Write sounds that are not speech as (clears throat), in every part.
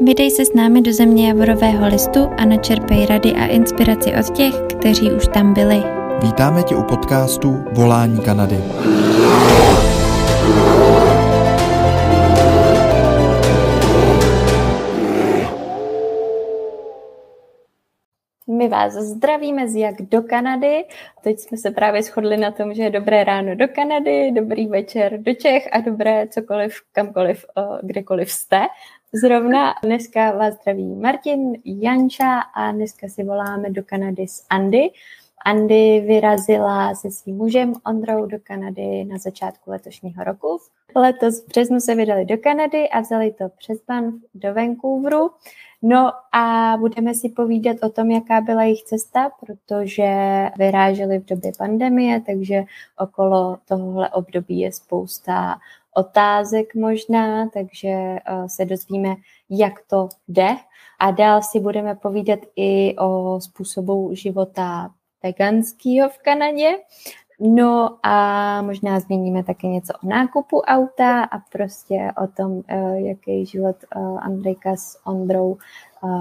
Vydej se s námi do země Javorového listu a načerpej rady a inspiraci od těch, kteří už tam byli. Vítáme tě u podcastu Volání Kanady. My vás zdravíme z jak do Kanady. Teď jsme se právě shodli na tom, že je dobré ráno do Kanady, dobrý večer do Čech a dobré cokoliv, kamkoliv, kdekoliv jste. Zrovna dneska vás zdraví Martin, Janča a dneska si voláme do Kanady s Andy. Andy vyrazila se svým mužem Ondrou do Kanady na začátku letošního roku. Letos v březnu se vydali do Kanady a vzali to přes Banff do Vancouveru. No a budeme si povídat o tom, jaká byla jejich cesta, protože vyráželi v době pandemie, takže okolo tohohle období je spousta otázek možná, takže eh, se dozvíme, jak to jde. A dál si budeme povídat i o způsobu života veganského v Kanadě. No a možná zmíníme také něco o nákupu auta a prostě o tom, eh, jaký život eh, Andrejka s Ondrou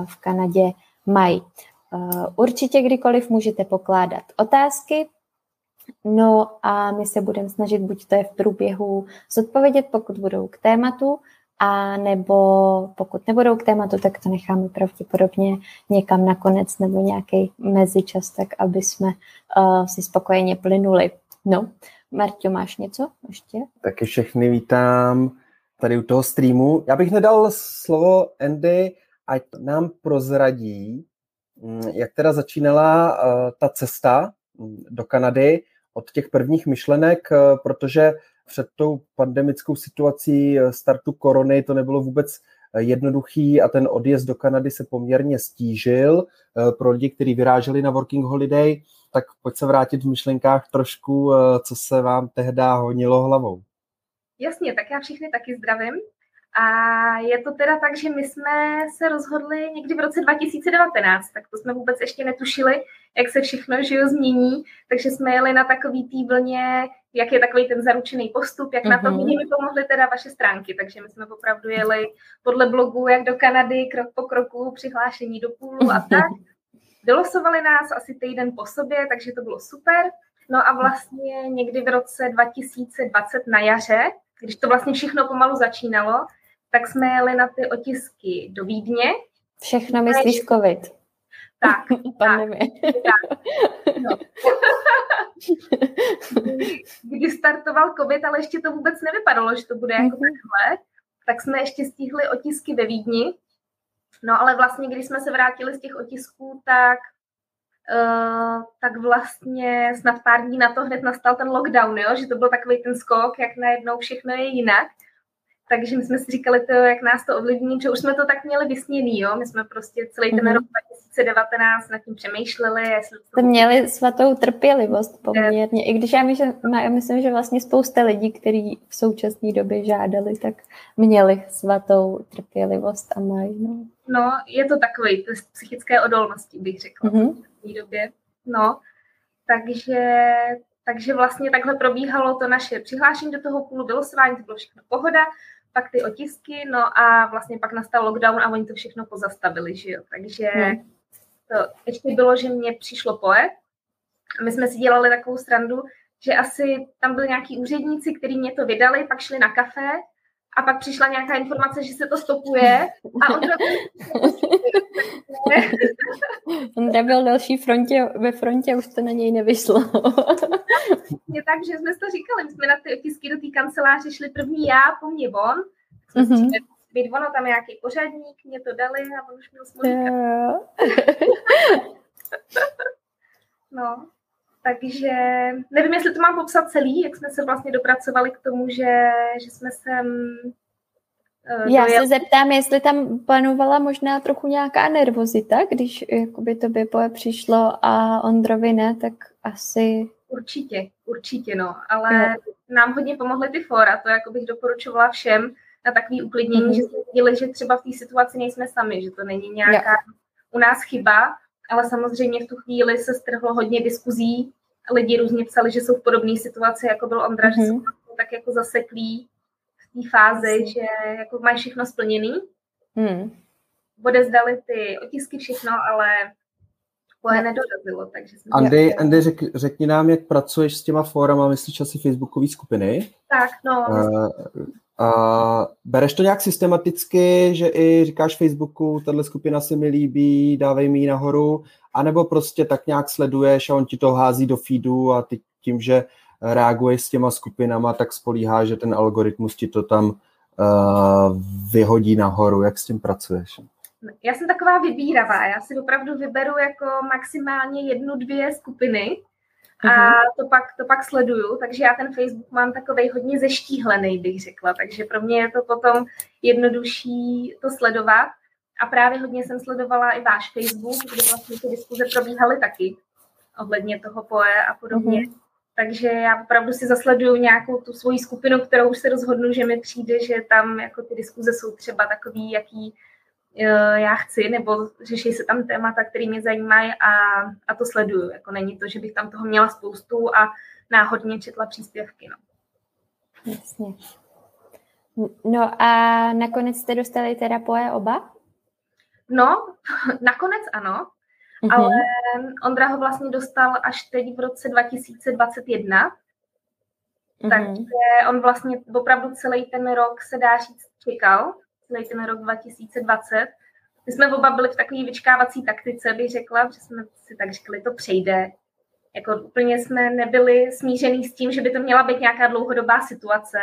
v Kanadě mají. Určitě kdykoliv můžete pokládat otázky, No a my se budeme snažit buď to je v průběhu zodpovědět, pokud budou k tématu, a nebo pokud nebudou k tématu, tak to necháme pravděpodobně někam nakonec nebo nějaký mezičas, tak aby jsme uh, si spokojeně plynuli. No, Marťo, máš něco ještě? Taky všechny vítám tady u toho streamu. Já bych nedal slovo Andy, ať nám prozradí, mm, jak teda začínala uh, ta cesta mm, do Kanady od těch prvních myšlenek, eh, protože před tou pandemickou situací eh, startu korony to nebylo vůbec eh, jednoduchý a ten odjezd do Kanady se poměrně stížil pro lidi, kteří vyráželi na working holiday, tak pojď se vrátit v myšlenkách trošku, co se vám tehdy honilo hlavou. Jasně, tak já všechny taky zdravím. A je to teda tak, že my jsme se rozhodli někdy v roce 2019, tak to jsme vůbec ještě netušili, jak se všechno živo změní, takže jsme jeli na takový tý vlně, jak je takový ten zaručený postup, jak mm-hmm. na to mhm. mi pomohly teda vaše stránky, takže my jsme opravdu jeli podle blogu, jak do Kanady, krok po kroku, přihlášení do půlu a tak. (laughs) Vylosovali nás asi týden po sobě, takže to bylo super. No a vlastně někdy v roce 2020 na jaře, když to vlastně všechno pomalu začínalo, tak jsme jeli na ty otisky do Vídně. Všechno myslíš COVID. Tak, (laughs) Pandemie. tak. tak. No. (laughs) Kdy startoval COVID, ale ještě to vůbec nevypadalo, že to bude jako mm-hmm. takhle, tak jsme ještě stihli otisky ve Vídni. No ale vlastně, když jsme se vrátili z těch otisků, tak Uh, tak vlastně snad pár dní na to hned nastal ten lockdown, jo? že to byl takový ten skok, jak najednou všechno je jinak takže my jsme si říkali, to, jak nás to ovlivní, že už jsme to tak měli vysněný, jo, my jsme prostě celý ten mm-hmm. rok 2019 nad tím přemýšleli. Jestli to... to měli svatou trpělivost poměrně, i když já myslím, já myslím, že vlastně spousta lidí, kteří v současné době žádali, tak měli svatou trpělivost a mají. No, no je to takový, to psychické odolnosti, bych řekla mm-hmm. v té době. No, takže, takže vlastně takhle probíhalo to naše přihlášení do toho půlu, vylosování, to bylo všechno pohoda pak ty otisky, no a vlastně pak nastal lockdown a oni to všechno pozastavili, že jo. Takže hmm. to ještě bylo, že mě přišlo poet a my jsme si dělali takovou strandu, že asi tam byli nějaký úředníci, kteří mě to vydali, pak šli na kafe a pak přišla nějaká informace, že se to stopuje a Ondra (laughs) Ondra byl další frontě, ve frontě, už to na něj nevyšlo. Je tak, že jsme to říkali, my jsme na ty otisky do té kanceláře šli první já, po mně on, mm-hmm. být ono, tam nějaký pořadník, mě to dali a on už měl smolíka. no, takže nevím, jestli to mám popsat celý, jak jsme se vlastně dopracovali k tomu, že, že jsme sem uh, Já dojel. se zeptám, jestli tam panovala možná trochu nějaká nervozita, když jakoby tobě poje přišlo a Ondrovi ne, tak asi... Určitě, určitě, no, ale jo. nám hodně pomohly ty fora, to jako bych doporučovala všem na takový uklidnění, mm-hmm. že jsme viděli, že třeba v té situaci nejsme sami, že to není nějaká jo. u nás chyba, ale samozřejmě v tu chvíli se strhlo hodně diskuzí. Lidi různě psali, že jsou v podobné situaci, jako byl Ondra, mm-hmm. že jsou tak jako zaseklí v té fázi, že jako mají všechno splněný. Mm. odezdali ty otisky, všechno, ale poje nedorazilo, takže jsme... Andy, Andy řek, řekni nám, jak pracuješ s těma fórama, myslíš asi facebookové skupiny? Tak, no. Uh, bereš to nějak systematicky, že i říkáš Facebooku, tahle skupina se mi líbí, dávej mi ji nahoru, anebo prostě tak nějak sleduješ a on ti to hází do feedu a ty tím, že reaguješ s těma skupinama, tak spolíhá, že ten algoritmus ti to tam uh, vyhodí nahoru. Jak s tím pracuješ? Já jsem taková vybíravá. Já si opravdu vyberu jako maximálně jednu, dvě skupiny a mhm. to pak, to pak sleduju, takže já ten Facebook mám takovej hodně zeštíhlený, bych řekla, takže pro mě je to potom jednodušší to sledovat a právě hodně jsem sledovala i váš Facebook, kde vlastně ty diskuze probíhaly taky ohledně toho poe a podobně. Mm-hmm. Takže já opravdu si zasleduju nějakou tu svoji skupinu, kterou už se rozhodnu, že mi přijde, že tam jako ty diskuze jsou třeba takový, jaký já chci, nebo řeší se tam témata, které mě zajímají a, a to sleduju. Jako není to, že bych tam toho měla spoustu a náhodně četla příspěvky. No. Jasně. No a nakonec jste dostali teda poje oba? No, (laughs) nakonec ano, mm-hmm. ale Ondra ho vlastně dostal až teď v roce 2021, mm-hmm. takže on vlastně opravdu celý ten rok se dá říct čekal, celý ten rok 2020. My jsme oba byli v takové vyčkávací taktice, bych řekla, že jsme si tak řekli, to přejde. Jako úplně jsme nebyli smířený s tím, že by to měla být nějaká dlouhodobá situace,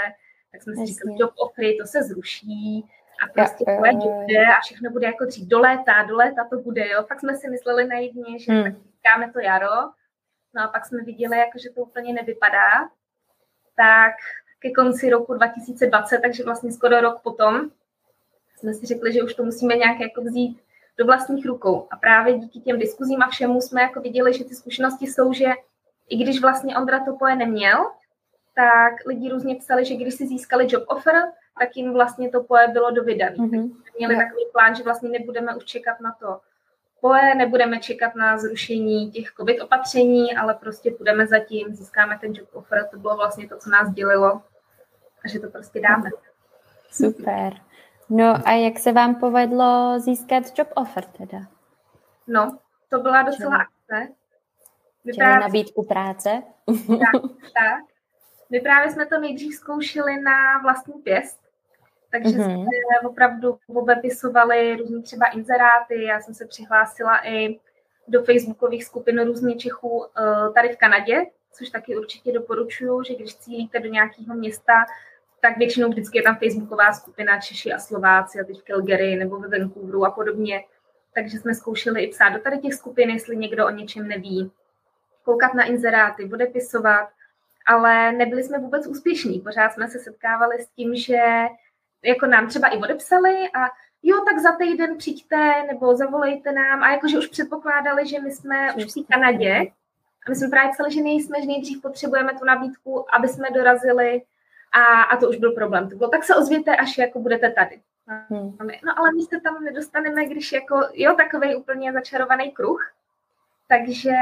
tak jsme si Jasně. říkali, job offery, to se zruší, a prostě to bude a všechno bude jako dřív do léta, do léta to bude, jo. Pak jsme si mysleli naivně, že hmm. tak říkáme to jaro, no a pak jsme viděli, jako, že to úplně nevypadá. Tak ke konci roku 2020, takže vlastně skoro rok potom, jsme si řekli, že už to musíme nějak jako vzít do vlastních rukou. A právě díky těm diskuzím a všemu jsme jako viděli, že ty zkušenosti jsou, že i když vlastně Ondra to poje neměl, tak lidi různě psali, že když si získali job offer, tak jim vlastně to poje bylo dovydané. Mm-hmm. Měli yeah. takový plán, že vlastně nebudeme už čekat na to poje, nebudeme čekat na zrušení těch covid opatření, ale prostě půjdeme zatím, získáme ten job offer, to bylo vlastně to, co nás dělilo a že to prostě dáme. Super. No a jak se vám povedlo získat job offer teda? No, to byla docela akce. Vyprávět... nabídku práce. Tak, tak. My právě jsme to nejdřív zkoušeli na vlastní pěst, takže mm-hmm. jsme opravdu obepisovali různý třeba inzeráty, já jsem se přihlásila i do facebookových skupin různých Čechů eh, tady v Kanadě, což taky určitě doporučuju, že když cílíte do nějakého města, tak většinou vždycky je tam facebooková skupina Češi a Slováci a teď v Calgary nebo ve Vancouveru a podobně. Takže jsme zkoušeli i psát do tady těch skupin, jestli někdo o něčem neví, koukat na inzeráty, odepisovat, ale nebyli jsme vůbec úspěšní. Pořád jsme se setkávali s tím, že jako nám třeba i odepsali a jo, tak za týden přijďte nebo zavolejte nám a jakože už předpokládali, že my jsme už v Kanadě a my jsme právě psali, že nejsme, že nejdřív potřebujeme tu nabídku, aby jsme dorazili a, a to už byl problém. To bylo, tak se ozvěte, až jako budete tady. Hmm. No ale my se tam nedostaneme, když jako, jo, takový úplně začarovaný kruh. Takže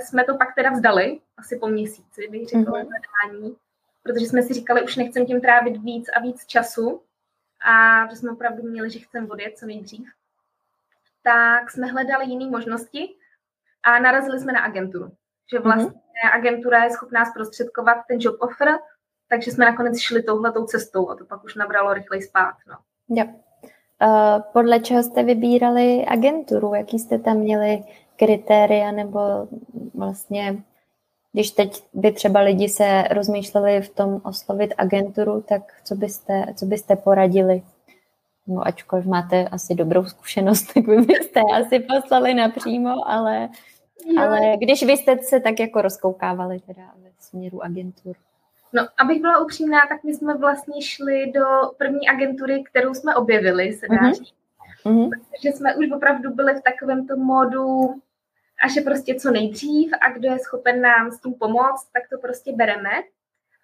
jsme to pak teda vzdali, asi po měsíci, bych řekla, mm-hmm. zadání, protože jsme si říkali, už nechcem tím trávit víc a víc času a že jsme opravdu měli, že chceme odjet co nejdřív. Tak jsme hledali jiné možnosti a narazili jsme na agenturu. Že mhm. vlastně mm-hmm. agentura je schopná zprostředkovat ten job offer, takže jsme nakonec šli touhletou cestou a to pak už nabralo rychleji spát. No. Yep. Uh, podle čeho jste vybírali agenturu? Jaký jste tam měli kritéria nebo vlastně, když teď by třeba lidi se rozmýšleli v tom oslovit agenturu, tak co byste, co byste poradili? No, ačkoliv máte asi dobrou zkušenost, (laughs) tak by byste asi poslali napřímo, ale, ale když vy jste se tak jako rozkoukávali teda ve směru agentur. No, abych byla upřímná, tak my jsme vlastně šli do první agentury, kterou jsme objevili, se dá mm-hmm. říct. Mm-hmm. Protože jsme už opravdu byli v takovém tom módu, a že prostě co nejdřív a kdo je schopen nám s tím pomoct, tak to prostě bereme.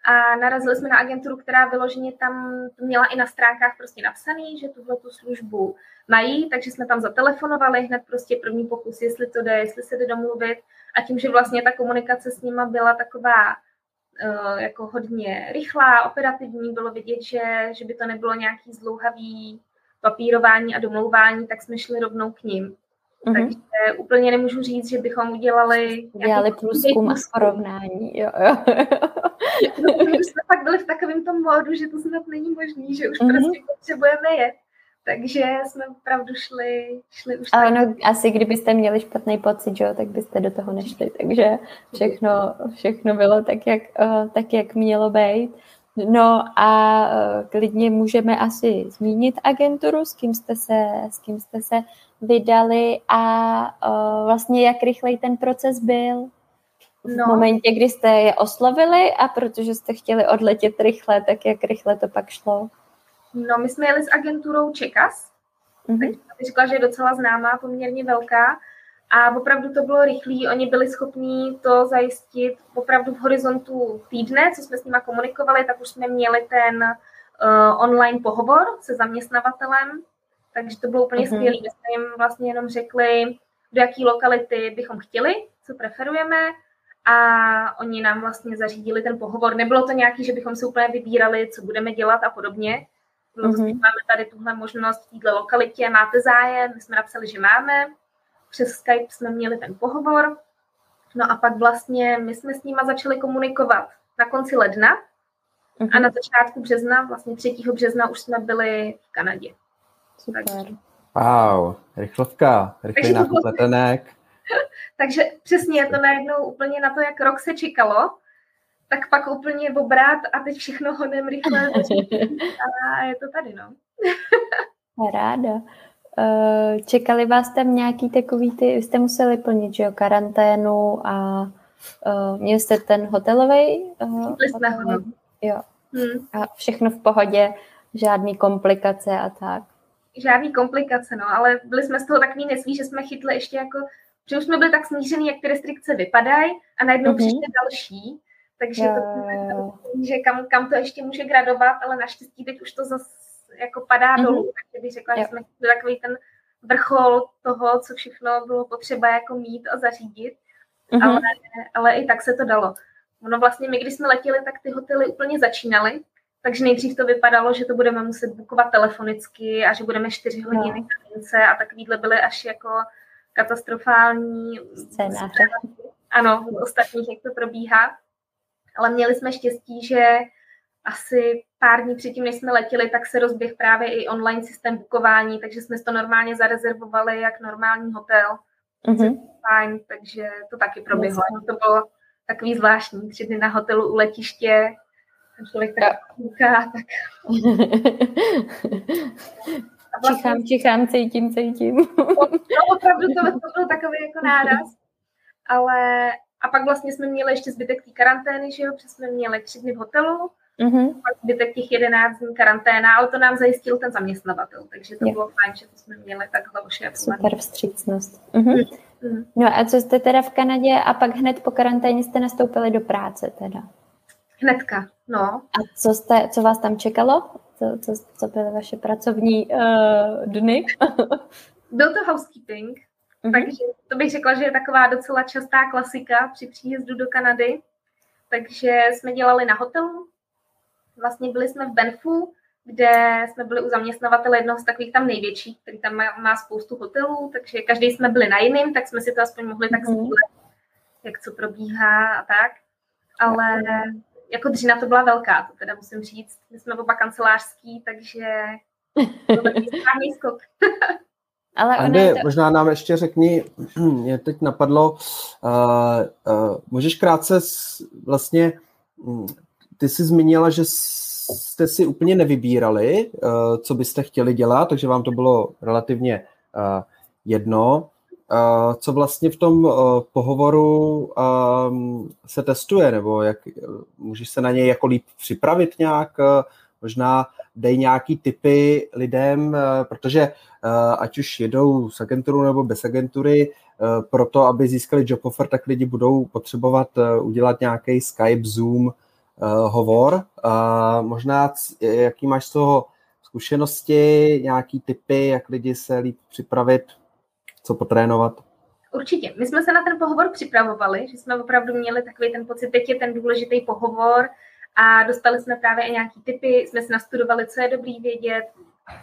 A narazili jsme na agenturu, která vyloženě tam měla i na stránkách prostě napsaný, že tuhle tu službu mají, takže jsme tam zatelefonovali hned prostě první pokus, jestli to jde, jestli se jde domluvit. A tím, že vlastně ta komunikace s nima byla taková jako hodně rychlá, operativní, bylo vidět, že, že by to nebylo nějaký zlouhavý papírování a domlouvání, tak jsme šli rovnou k ním. Mm-hmm. Takže úplně nemůžu říct, že bychom udělali... Udělali průzkum a porovnání, jo, jo. (laughs) no, jsme pak byli v takovém tom módu, že to snad není možný, že už mm-hmm. prostě potřebujeme jet. Takže jsme opravdu šli, šli už Ale no, asi kdybyste měli špatný pocit, jo, tak byste do toho nešli. Takže všechno, všechno bylo tak jak, uh, tak, jak mělo být. No a uh, klidně můžeme asi zmínit agenturu, s kým jste se, s kým jste se vydali a uh, vlastně jak rychlej ten proces byl v no. momentě, kdy jste je oslovili a protože jste chtěli odletět rychle, tak jak rychle to pak šlo? No, my jsme jeli s agenturou Čekas, mm-hmm. řekla, že je docela známá, poměrně velká a opravdu to bylo rychlé. Oni byli schopní to zajistit opravdu v horizontu týdne, co jsme s nimi komunikovali, tak už jsme měli ten uh, online pohovor se zaměstnavatelem, takže to bylo úplně mm-hmm. skvělé. My jsme jim vlastně jenom řekli, do jaký lokality bychom chtěli, co preferujeme a oni nám vlastně zařídili ten pohovor. Nebylo to nějaký, že bychom si úplně vybírali, co budeme dělat a podobně. Bylo mm-hmm. máme tady tuhle možnost v této lokalitě, máte zájem, my jsme napsali, že máme, přes Skype jsme měli ten pohovor, no a pak vlastně my jsme s nima začali komunikovat na konci ledna mm-hmm. a na začátku března, vlastně 3. března už jsme byli v Kanadě. Super. Takže... Wow, rychlovka, rychlý nákup letenek. (laughs) Takže přesně, to najednou úplně na to, jak rok se čekalo, tak pak úplně obrat a teď všechno hodem rychle (laughs) a je to tady, no. Ráda. Eh, čekali vás tam nějaký takový ty, jste museli plnit, že jo, karanténu a uh, měli jste ten hotelový? Uh, hotelový jo. Hmm. A všechno v pohodě, žádný komplikace a tak. Žádný komplikace, no, ale byli jsme z toho takový neslí, že jsme chytli ještě jako, že už jsme byli tak smíření, jak ty restrikce vypadají a najednou mm-hmm. přišly další takže to, že kam, kam to ještě může gradovat, ale naštěstí teď už to zase jako padá mm-hmm. dolů, takže bych řekla, jo. že jsme byli takový ten vrchol toho, co všechno bylo potřeba jako mít a zařídit, mm-hmm. ale, ale i tak se to dalo. Ono vlastně my, když jsme letěli, tak ty hotely úplně začínaly, takže nejdřív to vypadalo, že to budeme muset bukovat telefonicky a že budeme čtyři hodiny no. kabince a takovýhle byly až jako katastrofální scénáře. Ano, v ostatních, jak to probíhá ale měli jsme štěstí, že asi pár dní předtím, než jsme letěli, tak se rozběh právě i online systém bukování, takže jsme to normálně zarezervovali jak normální hotel. Mm-hmm. Fajn, takže to taky proběhlo. Yes. To bylo takový zvláštní, tři dny na hotelu u letiště, člověk tak kouká, tak... (laughs) Vlastně, čichám, čichám, cítím, cítím. no opravdu to, to byl takový jako náraz, ale a pak vlastně jsme měli ještě zbytek té karantény, že jo, protože jsme měli tři dny v hotelu, mm-hmm. pak zbytek těch jedenáct dní karanténa, ale to nám zajistil ten zaměstnavatel, takže to je. bylo fajn, že to jsme měli takhle ošetřené. Super vstřícnost. Mm-hmm. Mm-hmm. No a co jste teda v Kanadě a pak hned po karanténě jste nastoupili do práce teda? Hnedka, no. A co, jste, co vás tam čekalo? Co, co, co byly vaše pracovní uh, dny? (laughs) Byl to housekeeping, Mm-hmm. Takže to bych řekla, že je taková docela častá klasika při příjezdu do Kanady. Takže jsme dělali na hotelu. Vlastně byli jsme v Benfu, kde jsme byli u zaměstnavatele jednoho z takových tam největších, který tam má, má spoustu hotelů, takže každý jsme byli na jiným, tak jsme si to aspoň mohli tak mm-hmm. sdílet, jak co probíhá a tak. Ale jako dřina to byla velká, to teda musím říct. My jsme oba kancelářský, takže (laughs) to byl skok. (laughs) Ale Andy, to... možná nám ještě řekni, (clears throat) mě teď napadlo, uh, uh, můžeš krátce s, vlastně, um, ty jsi zmínila, že jste si úplně nevybírali, uh, co byste chtěli dělat, takže vám to bylo relativně uh, jedno. Uh, co vlastně v tom uh, pohovoru um, se testuje, nebo jak můžeš se na něj jako líp připravit nějak, uh, možná dej nějaký typy lidem, protože Eh, ať už jedou s agenturou nebo bez agentury, eh, pro to, aby získali job offer, tak lidi budou potřebovat eh, udělat nějaký Skype, Zoom hovor. Možná, jaký máš z toho zkušenosti, nějaký typy, jak lidi se líp připravit, co potrénovat? Určitě. My jsme se na ten pohovor připravovali, že jsme opravdu měli takový ten pocit, teď je ten důležitý pohovor a dostali jsme právě i nějaký typy, jsme si nastudovali, co je dobrý vědět,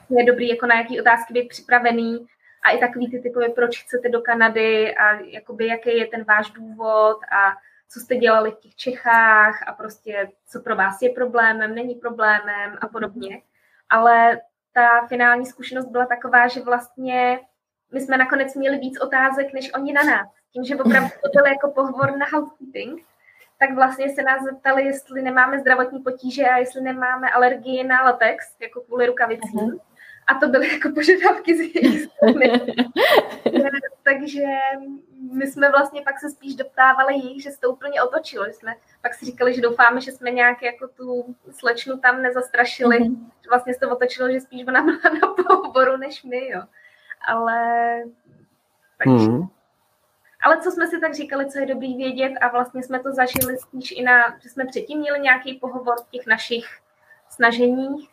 je dobrý jako na jaký otázky být připravený a i takový ty typové, proč chcete do Kanady a jakoby jaký je ten váš důvod a co jste dělali v těch Čechách a prostě co pro vás je problémem, není problémem a podobně. Ale ta finální zkušenost byla taková, že vlastně my jsme nakonec měli víc otázek, než oni na nás. Tím, že opravdu to byl jako pohovor na housekeeping, tak vlastně se nás zeptali, jestli nemáme zdravotní potíže a jestli nemáme alergii na latex, jako kvůli rukavicím. Uh-huh. A to byly jako požadavky z jejich strany. (laughs) Takže my jsme vlastně pak se spíš doptávali jich, že se to úplně otočilo. Že jsme pak si říkali, že doufáme, že jsme nějak jako tu slečnu tam nezastrašili. Mm-hmm. Že vlastně se to otočilo, že spíš ona byla na pohovoru než my, jo. Ale takže, mm-hmm. Ale co jsme si tak říkali, co je dobrý vědět a vlastně jsme to zažili spíš i na, že jsme předtím měli nějaký pohovor v těch našich snaženích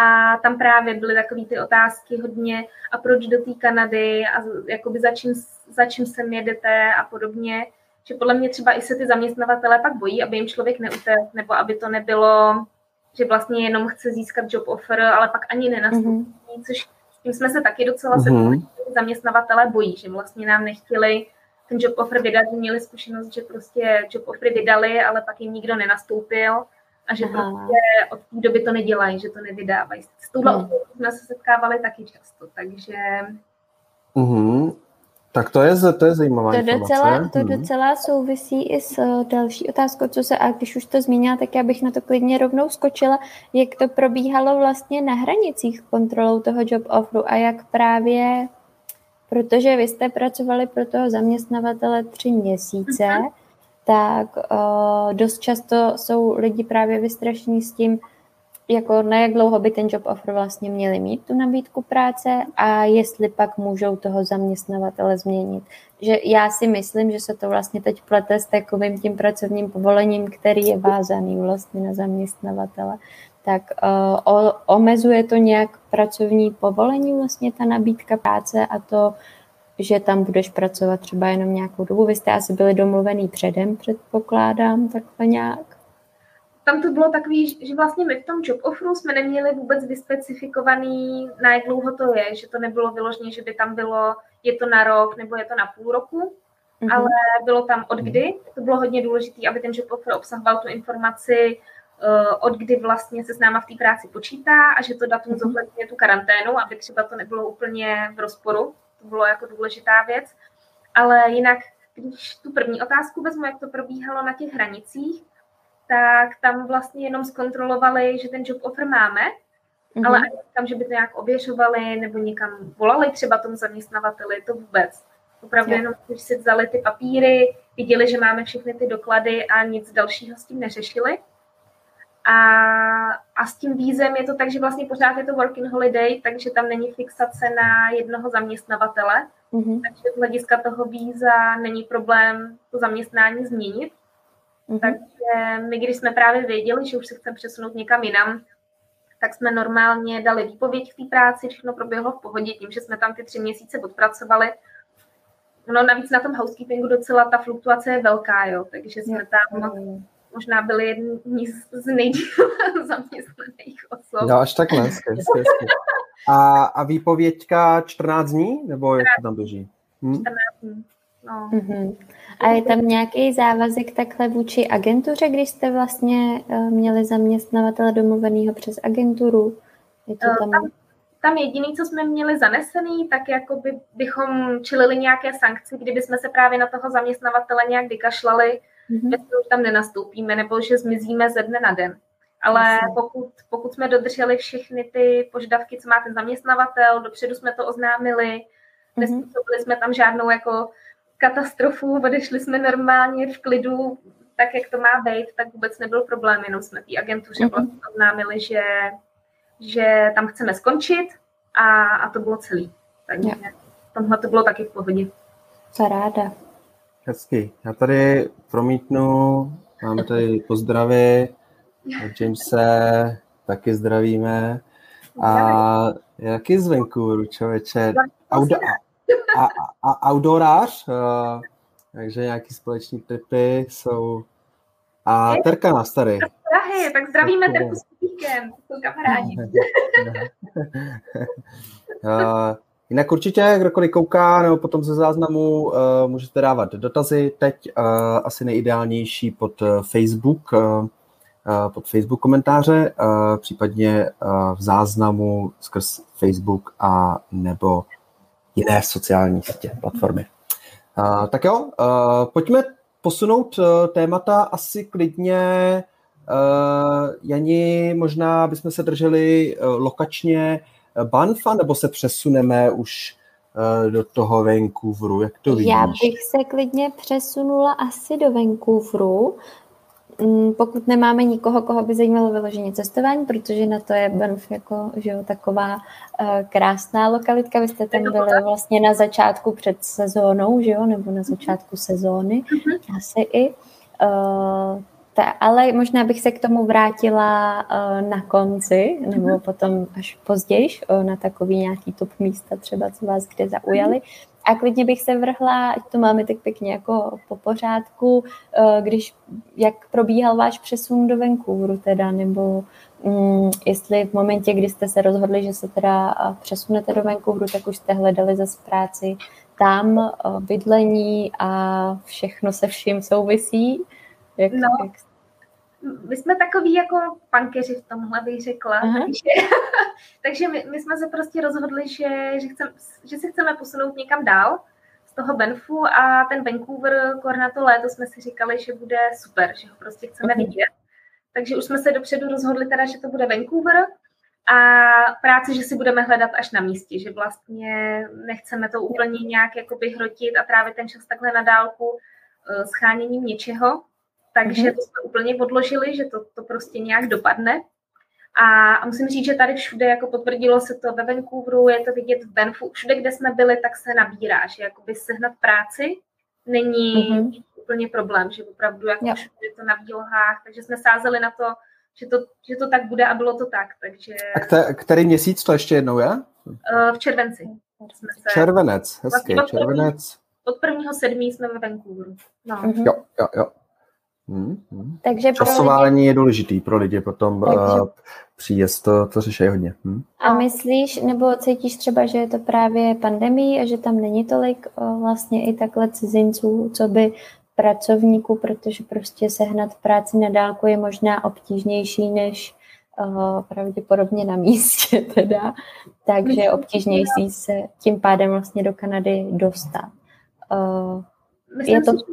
a tam právě byly takové ty otázky hodně a proč do té Kanady a jakoby za čím, za čím sem jedete a podobně, že podle mě třeba i se ty zaměstnavatele pak bojí, aby jim člověk neutekl, nebo aby to nebylo, že vlastně jenom chce získat job offer, ale pak ani nenastoupí, mm-hmm. což s tím jsme se taky docela mm-hmm. se zaměstnavatele bojí, že vlastně nám nechtěli ten job offer vydat, měli zkušenost, že prostě job offer vydali, ale pak jim nikdo nenastoupil a že Aha. prostě od té doby to nedělají, že to nevydávají. S touhle hmm. jsme se setkávali taky často, takže... Mm-hmm. Tak to je, to je zajímavá to informace. Docela, to hmm. docela souvisí i s eh, další otázkou, co se, a když už to zmínila, tak já bych na to klidně rovnou skočila, jak to probíhalo vlastně na hranicích kontrolou toho job offeru a jak právě, protože vy jste pracovali pro toho zaměstnavatele tři měsíce, mm-hmm tak uh, dost často jsou lidi právě vystrašení s tím, jako na jak dlouho by ten job offer vlastně měli mít tu nabídku práce a jestli pak můžou toho zaměstnavatele změnit. Že já si myslím, že se to vlastně teď plete s takovým tím pracovním povolením, který je vázaný vlastně na zaměstnavatele. Tak uh, o, omezuje to nějak pracovní povolení vlastně ta nabídka práce a to že tam budeš pracovat třeba jenom nějakou dobu. Vy jste asi byli domluvený předem, předpokládám, takhle nějak. Tam to bylo takový, že vlastně my v tom job offeru jsme neměli vůbec vyspecifikovaný, na jak dlouho to je, že to nebylo vyloženě, že by tam bylo, je to na rok nebo je to na půl roku, mm-hmm. ale bylo tam od kdy. To bylo hodně důležité, aby ten job offer obsahoval tu informaci, od kdy vlastně se s náma v té práci počítá a že to datum mm-hmm. zohledňuje tu karanténu, aby třeba to nebylo úplně v rozporu to bylo jako důležitá věc. Ale jinak, když tu první otázku vezmu, jak to probíhalo na těch hranicích, tak tam vlastně jenom zkontrolovali, že ten job offer máme, mm-hmm. ale ani tam, že by to nějak ověřovali nebo někam volali třeba tomu zaměstnavateli, to vůbec. Opravdu jenom, když si vzali ty papíry, viděli, že máme všechny ty doklady a nic dalšího s tím neřešili. A, a s tím vízem je to tak, že vlastně pořád je to working holiday, takže tam není fixace na jednoho zaměstnavatele. Mm-hmm. Takže z hlediska toho víza není problém to zaměstnání změnit. Mm-hmm. Takže my, když jsme právě věděli, že už se chceme přesunout někam jinam, tak jsme normálně dali výpověď v té práci, všechno proběhlo v pohodě, tím, že jsme tam ty tři měsíce odpracovali. No navíc na tom housekeepingu docela ta fluktuace je velká, jo, takže jsme tam možná byli jedni z nejdíl (laughs) zaměstnaných osob. No, až takhle, hezky, hezky, hezky. A, a výpověďka 14 dní, nebo jak to tam běží? Hm? 14 dní. No. Mm-hmm. A je tam nějaký závazek takhle vůči agentuře, když jste vlastně uh, měli zaměstnavatele domluvenýho přes agenturu? Je to eh, tam... tam tam jediný, co jsme měli zanesený, tak jako by, bychom čelili nějaké sankce, kdyby jsme se právě na toho zaměstnavatele nějak vykašlali, mm-hmm. už tam nenastoupíme, nebo že zmizíme ze dne na den. Ale pokud, pokud jsme dodrželi všechny ty požadavky, co má ten zaměstnavatel, dopředu jsme to oznámili, mm-hmm. nespůsobili jsme tam žádnou jako katastrofu, odešli jsme normálně v klidu, tak, jak to má být, tak vůbec nebyl problém, jenom jsme té agentuře mm-hmm. vlastně oznámili, že, že tam chceme skončit a, a to bylo celý. Takže tomhle to bylo taky v pohodě. Paráda. Hezky. Já tady promítnu, máme tady pozdravy, Jamese taky zdravíme. A jaký zvenku, člověče? Audo, a, a, outdoorář, uh, takže nějaký společní tripy jsou A Terka nás tady. Prahy, tak zdravíme Terku s Kutíkem, jsou kamarádi. (laughs) Jinak určitě, kdokoliv kouká nebo potom ze záznamu, uh, můžete dávat dotazy. Teď uh, asi nejideálnější pod Facebook, uh, pod Facebook komentáře, uh, případně uh, v záznamu skrz Facebook a nebo jiné sociální sítě, platformy. Uh, tak jo, uh, pojďme posunout uh, témata asi klidně. Uh, Jani, možná bychom se drželi uh, lokačně Banfa, nebo se přesuneme už uh, do toho Vancouveru? Jak to vidíš? Já bych se klidně přesunula asi do Vancouveru, Mm, pokud nemáme nikoho, koho by zajímalo vyloženě cestování, protože na to je Banff jako, že jo, taková uh, krásná lokalitka. Vy jste tam byli vlastně na začátku před sezónou, že jo, nebo na začátku sezóny, mm-hmm. asi i. Uh, ta, ale možná bych se k tomu vrátila uh, na konci, nebo mm-hmm. potom až později, uh, na takový nějaký top místa třeba, co vás kde zaujali. Mm-hmm. A klidně bych se vrhla, ať to máme tak pěkně jako po pořádku, eh, když, jak probíhal váš přesun do Vancouveru teda, nebo um, jestli v momentě, kdy jste se rozhodli, že se teda přesunete do Vancouveru, tak už jste hledali zase práci tam, bydlení a všechno se vším souvisí. Jak, no, jak my jsme takový jako pankeři v tomhle, bych řekla. Uh-huh. Takže, (laughs) takže my, my jsme se prostě rozhodli, že, že, chcem, že se chceme posunout někam dál z toho Benfu a ten Vancouver, na to léto jsme si říkali, že bude super, že ho prostě chceme uh-huh. vidět. Takže už jsme se dopředu rozhodli teda, že to bude Vancouver a práci, že si budeme hledat až na místě, že vlastně nechceme to úplně nějak jakoby hrotit a trávit ten čas takhle na dálku uh, scháněním něčeho, takže mm-hmm. to jsme úplně odložili, že to, to prostě nějak dopadne. A, a musím říct, že tady všude jako potvrdilo se to ve Vancouveru, je to vidět v Benfu, všude, kde jsme byli, tak se nabírá, že jakoby sehnat práci není mm-hmm. úplně problém, že opravdu jako yeah. všude je to na výlohách, takže jsme sázeli na to, že to, že to tak bude a bylo to tak. Takže... A kte, který měsíc to ještě jednou je? Uh, v červenci. Jsme se... Červenec, hezky, vlastně červenec. Od prvního sedmí jsme ve Vancouveru. No. Mm-hmm. Jo, jo, jo. Hmm, hmm. Takže Časování lidi... je důležitý pro lidi, potom Takže... uh, příjezd to, to řeší hodně. Hmm. A myslíš, nebo cítíš třeba, že je to právě pandemii a že tam není tolik uh, vlastně i takhle cizinců, co by pracovníků, protože prostě sehnat práci na dálku je možná obtížnější než uh, pravděpodobně na místě (laughs) teda, takže obtížnější se tím pádem vlastně do Kanady dostat. Uh, Myslím je to... si,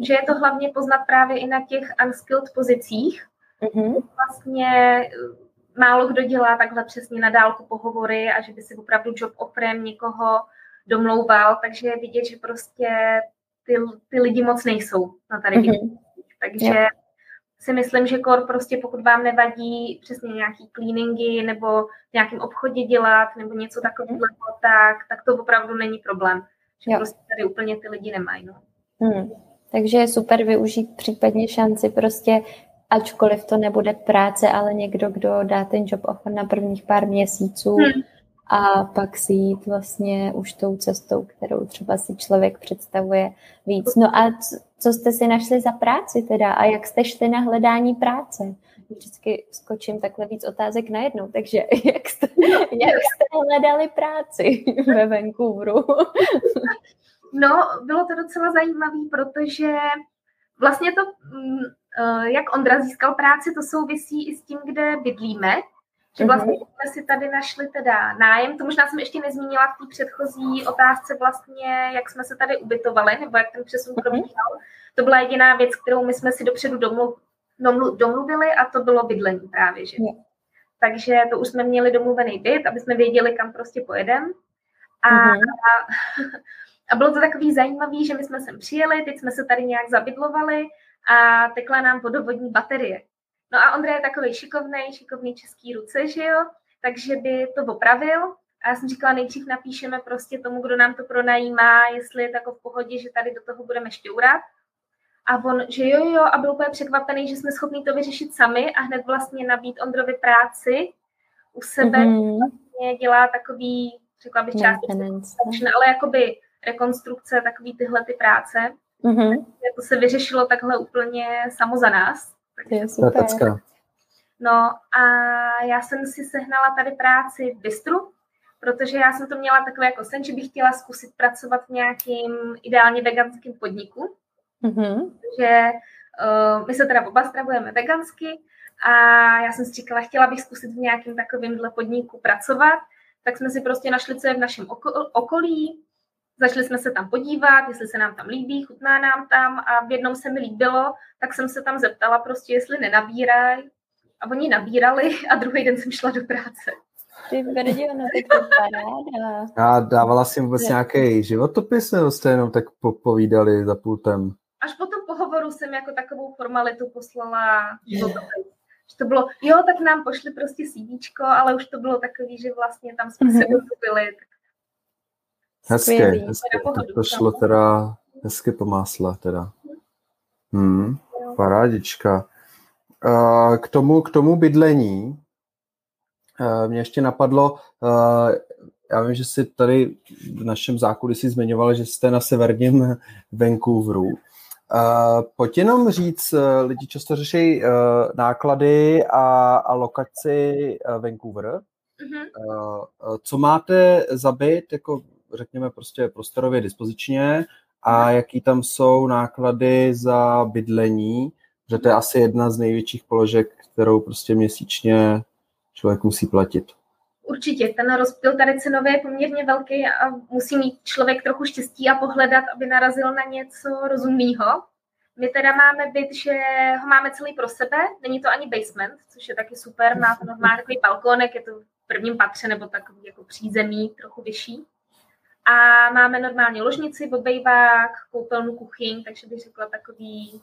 že je to hlavně poznat právě i na těch unskilled pozicích. Mm-hmm. Vlastně eh, málo kdo dělá takhle přesně na dálku pohovory a že by si opravdu job offerem někoho domlouval, takže je vidět, že prostě ty, ty lidi moc nejsou na tady mm-hmm. Takže yeah. si myslím, že kor prostě pokud vám nevadí přesně nějaký cleaningy nebo v nějakém obchodě dělat nebo něco takového, mm-hmm. tak, tak to opravdu není problém. Že yeah. prostě tady úplně ty lidi nemají. No. Hmm. Takže je super využít případně šanci prostě, ačkoliv to nebude práce, ale někdo, kdo dá ten job offer na prvních pár měsíců hmm. a pak si jít vlastně už tou cestou, kterou třeba si člověk představuje víc. No a co jste si našli za práci teda a jak jste šli na hledání práce? Vždycky skočím takhle víc otázek najednou, takže (laughs) jak jste, jak jste hledali práci (laughs) ve Vancouveru? No, bylo to docela zajímavé, protože vlastně to, mm, eh, jak Ondra získal práci, to souvisí i s tím, kde bydlíme. Že mhm. vlastně jsme si tady našli teda nájem, to možná jsem ještě nezmínila v té předchozí otázce vlastně, jak jsme se tady ubytovali, nebo jak ten přesun mhm. probíhal. To byla jediná věc, kterou my jsme si dopředu domluv, domluvili a to bylo bydlení právě, že? Takže to už jsme měli domluvený byt, aby jsme věděli, kam prostě pojedeme. A, mm-hmm. a (laughs) A bylo to takový zajímavý, že my jsme sem přijeli, teď jsme se tady nějak zabydlovali a tekla nám vodovodní baterie. No a Ondra je takový šikovný, šikovný český ruce, že jo, takže by to opravil. A já jsem říkala, nejdřív napíšeme prostě tomu, kdo nám to pronajímá, jestli je tako v pohodě, že tady do toho budeme šťourat. A on, že jo, jo, a byl úplně překvapený, že jsme schopni to vyřešit sami a hned vlastně nabít Ondrovi práci u sebe. Mm-hmm. Vlastně dělá takový, řekla bych části, ale jakoby rekonstrukce, takový tyhle ty práce. Mm-hmm. To se vyřešilo takhle úplně samo za nás. To je super. No a já jsem si sehnala tady práci v Bistru, protože já jsem to měla takové jako sen, že bych chtěla zkusit pracovat v nějakým ideálně veganském podniku. Mm-hmm. Že uh, my se teda oba stravujeme vegansky a já jsem si říkala, chtěla bych zkusit v nějakém takovémhle podniku pracovat, tak jsme si prostě našli, co je v našem okolí, Začali jsme se tam podívat, jestli se nám tam líbí, chutná nám tam a v jednom se mi líbilo, tak jsem se tam zeptala prostě, jestli nenabírají. A oni nabírali a druhý den jsem šla do práce. Ty brdio, no tak to paráda. A dávala si vůbec ne. nějaký životopis, nebo jste jenom tak povídali za pultem? Až po tom pohovoru jsem jako takovou formalitu poslala životopis. Že to bylo, jo, tak nám pošli prostě CDčko, ale už to bylo takový, že vlastně tam jsme mm-hmm. se domluvili, tak Hezky, hezky. Tak to šlo teda hezky po másle teda. Hmm, parádička. K tomu, k tomu bydlení mě ještě napadlo, já vím, že jsi tady v našem zákulisí zmiňoval, že jste na severním (laughs) Vancouveru. Pojď jenom říct, lidi často řeší náklady a, a lokaci Vancouver. Mm-hmm. Co máte za byt, jako řekněme, prostě prostorově dispozičně a jaký tam jsou náklady za bydlení, že to je asi jedna z největších položek, kterou prostě měsíčně člověk musí platit. Určitě, ten rozptyl tady cenově je poměrně velký a musí mít člověk trochu štěstí a pohledat, aby narazil na něco rozumného. My teda máme byt, že ho máme celý pro sebe, není to ani basement, což je taky super, má to normálně takový balkónek, je to v prvním patře nebo takový jako přízemí, trochu vyšší. A máme normálně ložnici, obejvák, koupelnu, kuchyň, takže bych řekla takový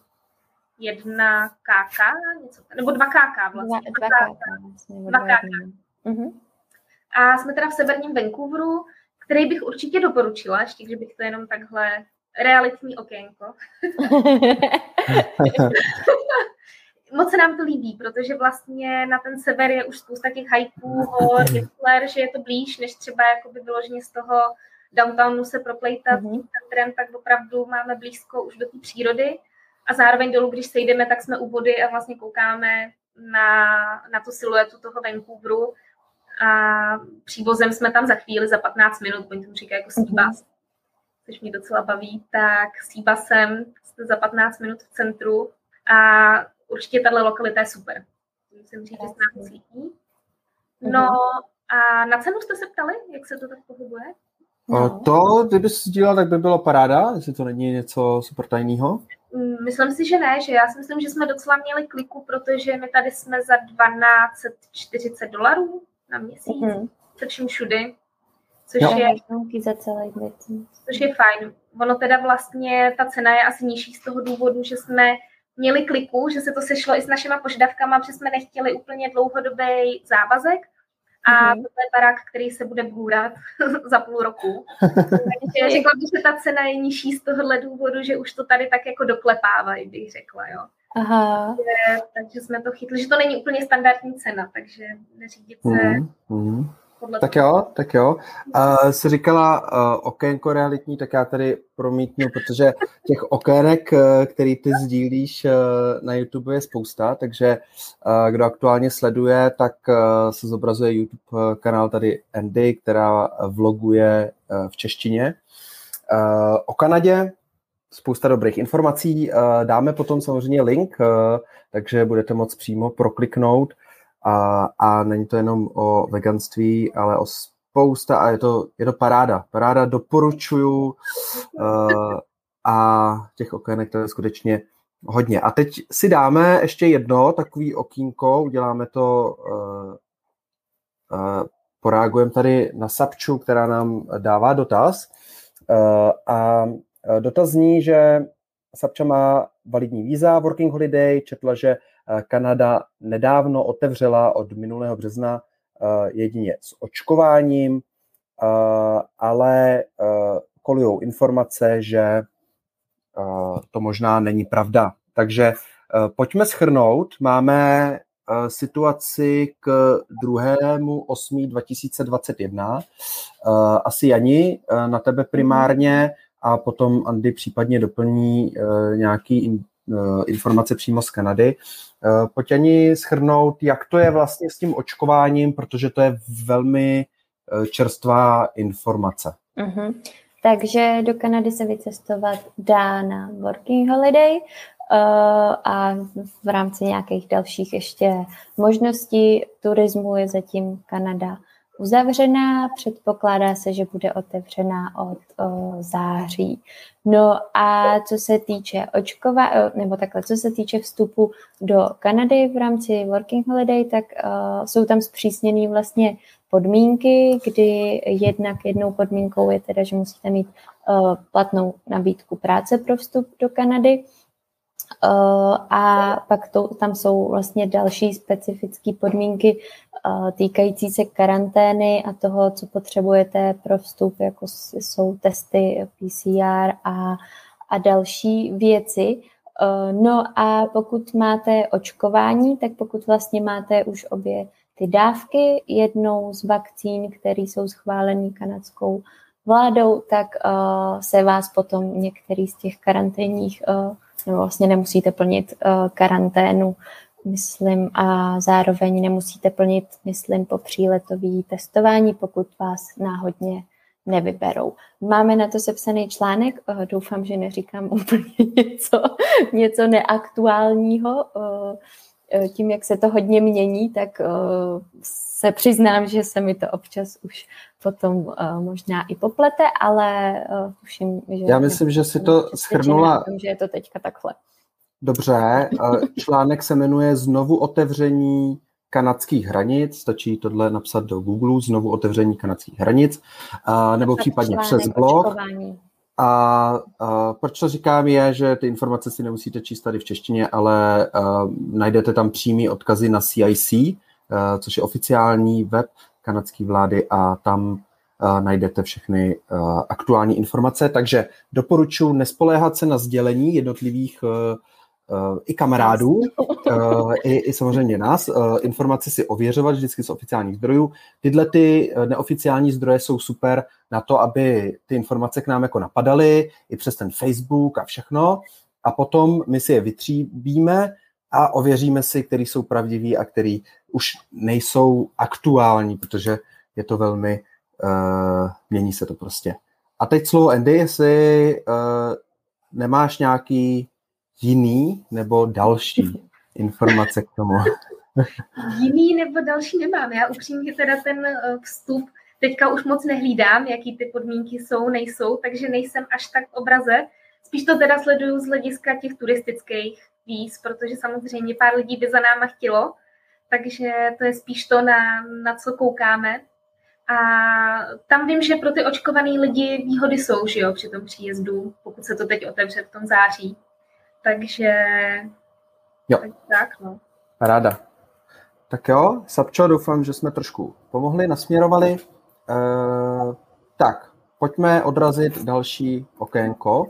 jedna KK, něco, nebo dva KK vlastně. Dva, dva KK. Vlastně, dva KK. Uh-huh. A jsme teda v severním Vancouveru, který bych určitě doporučila, ještě kdybych to jenom takhle realitní okénko. (laughs) Moc se nám to líbí, protože vlastně na ten sever je už spousta těch hajků, hor, (laughs) že je to blíž, než třeba jakoby vyloženě z toho downtownu se proplejtat mm-hmm. tím centrem, tak opravdu máme blízko už do té přírody a zároveň dolů, když sejdeme, tak jsme u vody a vlastně koukáme na, na tu siluetu toho Vancouveru a přívozem jsme tam za chvíli, za 15 minut, oni tomu říkají jako Seabus, mm-hmm. což mě docela baví, tak Seabusem jste za 15 minut v centru a určitě tahle lokalita je super. Musím říct, že se nám cítí. No a na cenu jste se ptali, jak se to tak pohybuje? No. To, kdyby se sdílela, tak by bylo paráda, jestli to není něco super tajného. Mm, myslím si, že ne, že já si myslím, že jsme docela měli kliku, protože my tady jsme za 1240 dolarů na měsíc, mm-hmm. se vším všudy, což jo. je, za celý což je fajn. Ono teda vlastně, ta cena je asi nižší z toho důvodu, že jsme měli kliku, že se to sešlo i s našima požadavkama, protože jsme nechtěli úplně dlouhodobý závazek, a mm-hmm. to je barák, který se bude bůrat (laughs) za půl roku. Takže (laughs) řekla bych, že ta cena je nižší z tohohle důvodu, že už to tady tak jako doklepávají, bych řekla, jo. Aha. Takže, takže jsme to chytli, že to není úplně standardní cena, takže neřídit se mm-hmm podle Tak jo, tak jo. Uh, jsi říkala uh, okénko realitní, tak já tady promítnu, protože těch okének, uh, který ty sdílíš uh, na YouTube je spousta, takže uh, kdo aktuálně sleduje, tak uh, se zobrazuje YouTube kanál tady Andy, která vloguje uh, v češtině. Uh, o Kanadě spousta dobrých informací. Dáme potom samozřejmě link, takže budete moct přímo prokliknout a, a není to jenom o veganství, ale o spousta a je to, je to paráda. Paráda doporučuju uh, a těch okének to je skutečně hodně. A teď si dáme ještě jedno takový okýnko, uděláme to, uh, uh, poreagujeme tady na Sapču, která nám dává dotaz. Uh, a dotaz zní, že Sapča má validní víza, working holiday, četla, že Kanada nedávno otevřela od minulého března eh, jedině s očkováním, eh, ale kolují informace, že to možná není pravda. Takže pojďme schrnout. Máme situaci k 2.8.2021. Asi Jani, na tebe primárně a potom Andy případně doplní nějaký informace přímo z Kanady. Pojď ani schrnout, jak to je vlastně s tím očkováním, protože to je velmi čerstvá informace. Uh-huh. Takže do Kanady se vycestovat dá na working holiday a v rámci nějakých dalších ještě možností turismu je zatím Kanada uzavřená, předpokládá se, že bude otevřená od o, září. No a co se týče očkova, nebo takhle, co se týče vstupu do Kanady v rámci Working Holiday, tak uh, jsou tam zpřísněné vlastně podmínky, kdy jednak jednou podmínkou je teda, že musíte mít uh, platnou nabídku práce pro vstup do Kanady, a pak to, tam jsou vlastně další specifické podmínky uh, týkající se karantény a toho, co potřebujete pro vstup, jako jsou testy PCR a, a další věci. Uh, no a pokud máte očkování, tak pokud vlastně máte už obě ty dávky, jednou z vakcín, které jsou schválené kanadskou vládou, tak se vás potom některý z těch karanténních nebo vlastně nemusíte plnit uh, karanténu, myslím, a zároveň nemusíte plnit, myslím, po příletový testování, pokud vás náhodně nevyberou. Máme na to sepsaný článek, uh, doufám, že neříkám (laughs) úplně něco, něco neaktuálního, uh, tím, jak se to hodně mění, tak se přiznám, že se mi to občas už potom možná i poplete, ale tuším, že... Já myslím, že si to schrnula... Tom, že je to teďka takhle. Dobře, článek se jmenuje Znovu otevření kanadských hranic, stačí tohle napsat do Google, znovu otevření kanadských hranic, nebo případně přes blog. Očkování. A, a proč to říkám je, že ty informace si nemusíte číst tady v češtině, ale a, najdete tam přímý odkazy na CIC, a, což je oficiální web kanadské vlády a tam a, najdete všechny a, aktuální informace. Takže doporučuji nespoléhat se na sdělení jednotlivých Uh, i kamarádů, uh, i, i samozřejmě nás, uh, informace si ověřovat vždycky z oficiálních zdrojů. Tyhle ty neoficiální zdroje jsou super na to, aby ty informace k nám jako napadaly, i přes ten Facebook a všechno. A potom my si je vytříbíme a ověříme si, který jsou pravdiví a který už nejsou aktuální, protože je to velmi, uh, mění se to prostě. A teď slovo Andy, jestli uh, nemáš nějaký jiný nebo další (laughs) informace k tomu? jiný nebo další nemám. Já upřímně teda ten eh, vstup teďka už moc nehlídám, jaký ty podmínky jsou, nejsou, takže nejsem až tak v obraze. Spíš to teda sleduju z hlediska těch turistických víz, protože samozřejmě pár lidí by za náma chtělo, takže to je spíš to, na, na co koukáme. A tam vím, že pro ty očkovaný lidi výhody jsou, že jo, při tom příjezdu, pokud se to teď otevře v tom září. Takže jo. tak, tak no. Ráda. Tak jo, Sapčo, doufám, že jsme trošku pomohli, nasměrovali. E, tak, pojďme odrazit další okénko.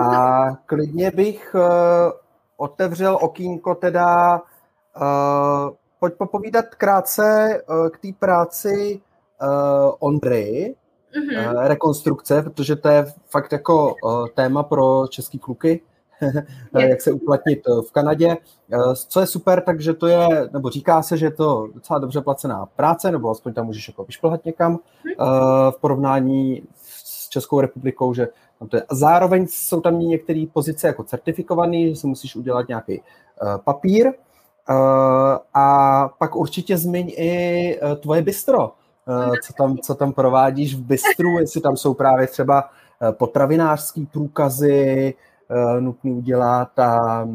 A klidně bych e, otevřel okýnko teda, e, pojď popovídat krátce e, k té práci e, Ondry, mm-hmm. rekonstrukce, protože to je fakt jako téma pro český kluky. (laughs) jak se uplatnit eh, v Kanadě. Eh, co je super, takže to je, nebo říká se, že je to docela dobře placená práce, nebo aspoň tam můžeš jako vyšplhat někam mhm. eh, v porovnání s Českou republikou, že tam to je. A zároveň jsou tam některé pozice jako certifikované, že si musíš udělat nějaký papír, a pak určitě zmiň i tvoje bistro, co tam, co tam provádíš v bistru, jestli tam jsou právě třeba potravinářský průkazy, nutný udělat a,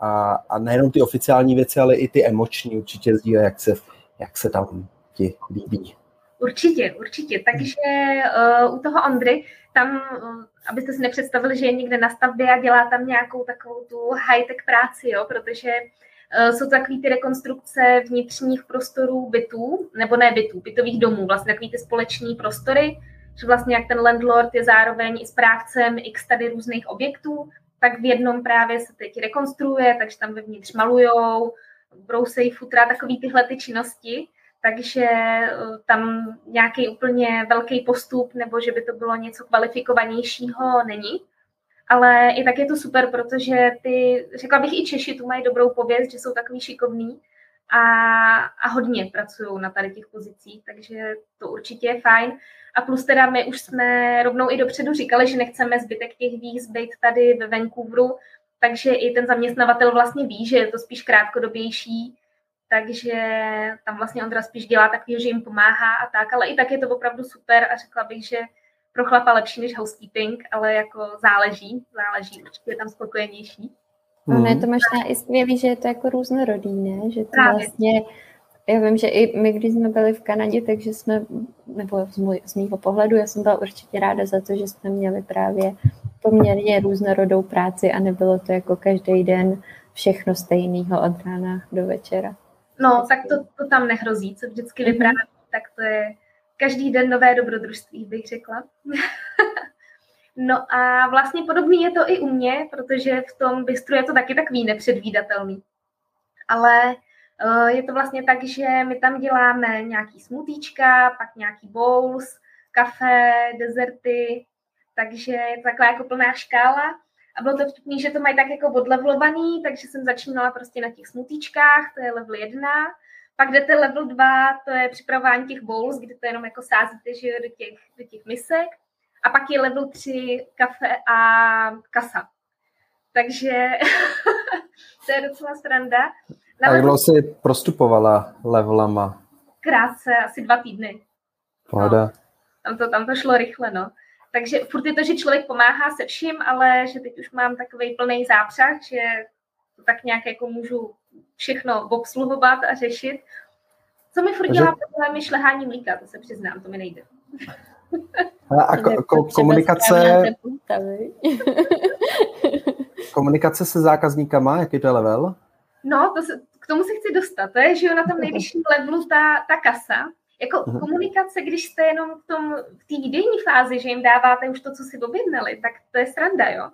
a, a nejenom ty oficiální věci, ale i ty emoční určitě sdíle, jak se, jak se tam ti líbí. Určitě, určitě. Takže uh, u toho Ondry, tam, uh, abyste si nepředstavili, že je někde na stavbě a dělá tam nějakou takovou tu high-tech práci, jo, protože uh, jsou takové ty rekonstrukce vnitřních prostorů bytů, nebo ne bytů, bytových domů, vlastně takové ty společní prostory, že vlastně jak ten landlord je zároveň i správcem x tady různých objektů, tak v jednom právě se teď rekonstruuje, takže tam vevnitř malujou, brousejí futra, takový tyhle ty činnosti, takže eh, tam nějaký úplně velký postup nebo že by to bylo něco kvalifikovanějšího není. ale i tak je to super, protože ty, řekla bych i Češi tu mají dobrou pověst, že jsou takový šikovní a, a hodně pracují na tady těch pozicích, takže to určitě je fajn. A plus teda my už jsme rovnou i dopředu říkali, že nechceme zbytek těch víz být tady ve Vancouveru, takže i ten zaměstnavatel vlastně ví, že je to spíš krátkodobější, takže tam vlastně Ondra spíš dělá takový, že jim pomáhá a tak, ale i tak je to opravdu super a řekla bych, že pro chlapa lepší než housekeeping, ale jako záleží, záleží, určitě je tam spokojenější. Mm. Ono je to možná i skvělý, že je to jako různorodý, ne? Že to Právě. vlastně, já vím, že i my, když jsme byli v Kanadě, takže jsme, nebo z, můj, z mýho pohledu, já jsem byla určitě ráda za to, že jsme měli právě poměrně různorodou práci a nebylo to jako každý den všechno stejného od rána do večera. No, tak to, to tam nehrozí, co vždycky mm-hmm. vypráví, tak to je každý den nové dobrodružství, bych řekla. (laughs) no a vlastně podobný je to i u mě, protože v tom bistru je to taky takový nepředvídatelný. Ale uh, je to vlastně tak, že my tam děláme nějaký smutíčka, pak nějaký bowls, kafe, dezerty, takže je to taková jako plná škála. A bylo to vtipný, že to mají tak jako odlevlovaný, takže jsem začínala prostě na těch smutíčkách, to je level 1. Pak jdete level 2, to je připravování těch bowls, kde to jenom jako sázíte že jo, do, těch, do těch misek. A pak je level 3 kafe a kasa. Takže (laughs) to je docela stranda. Na a jak dlouho jsi prostupovala levelama? Krátce, asi dva týdny. Pohoda. No, tam, to, tam to šlo rychle, no. Takže furt je to, že člověk pomáhá se vším, ale že teď už mám takový plný zápřah, že to tak nějak jako můžu všechno obsluhovat a řešit. Co mi furt dělá problém je šlehání mlíka, to se přiznám, to mi nejde. A ko- ko- komunikace... (laughs) komunikace se zákazníkama, jaký to je level? No, to se, k tomu se chci dostat. To je, že jo, na tom nejvyšším levelu ta, ta kasa, jako uh-huh. komunikace, když jste jenom v tom, v té výdejní fázi, že jim dáváte už to, co si objednali, tak to je sranda, jo.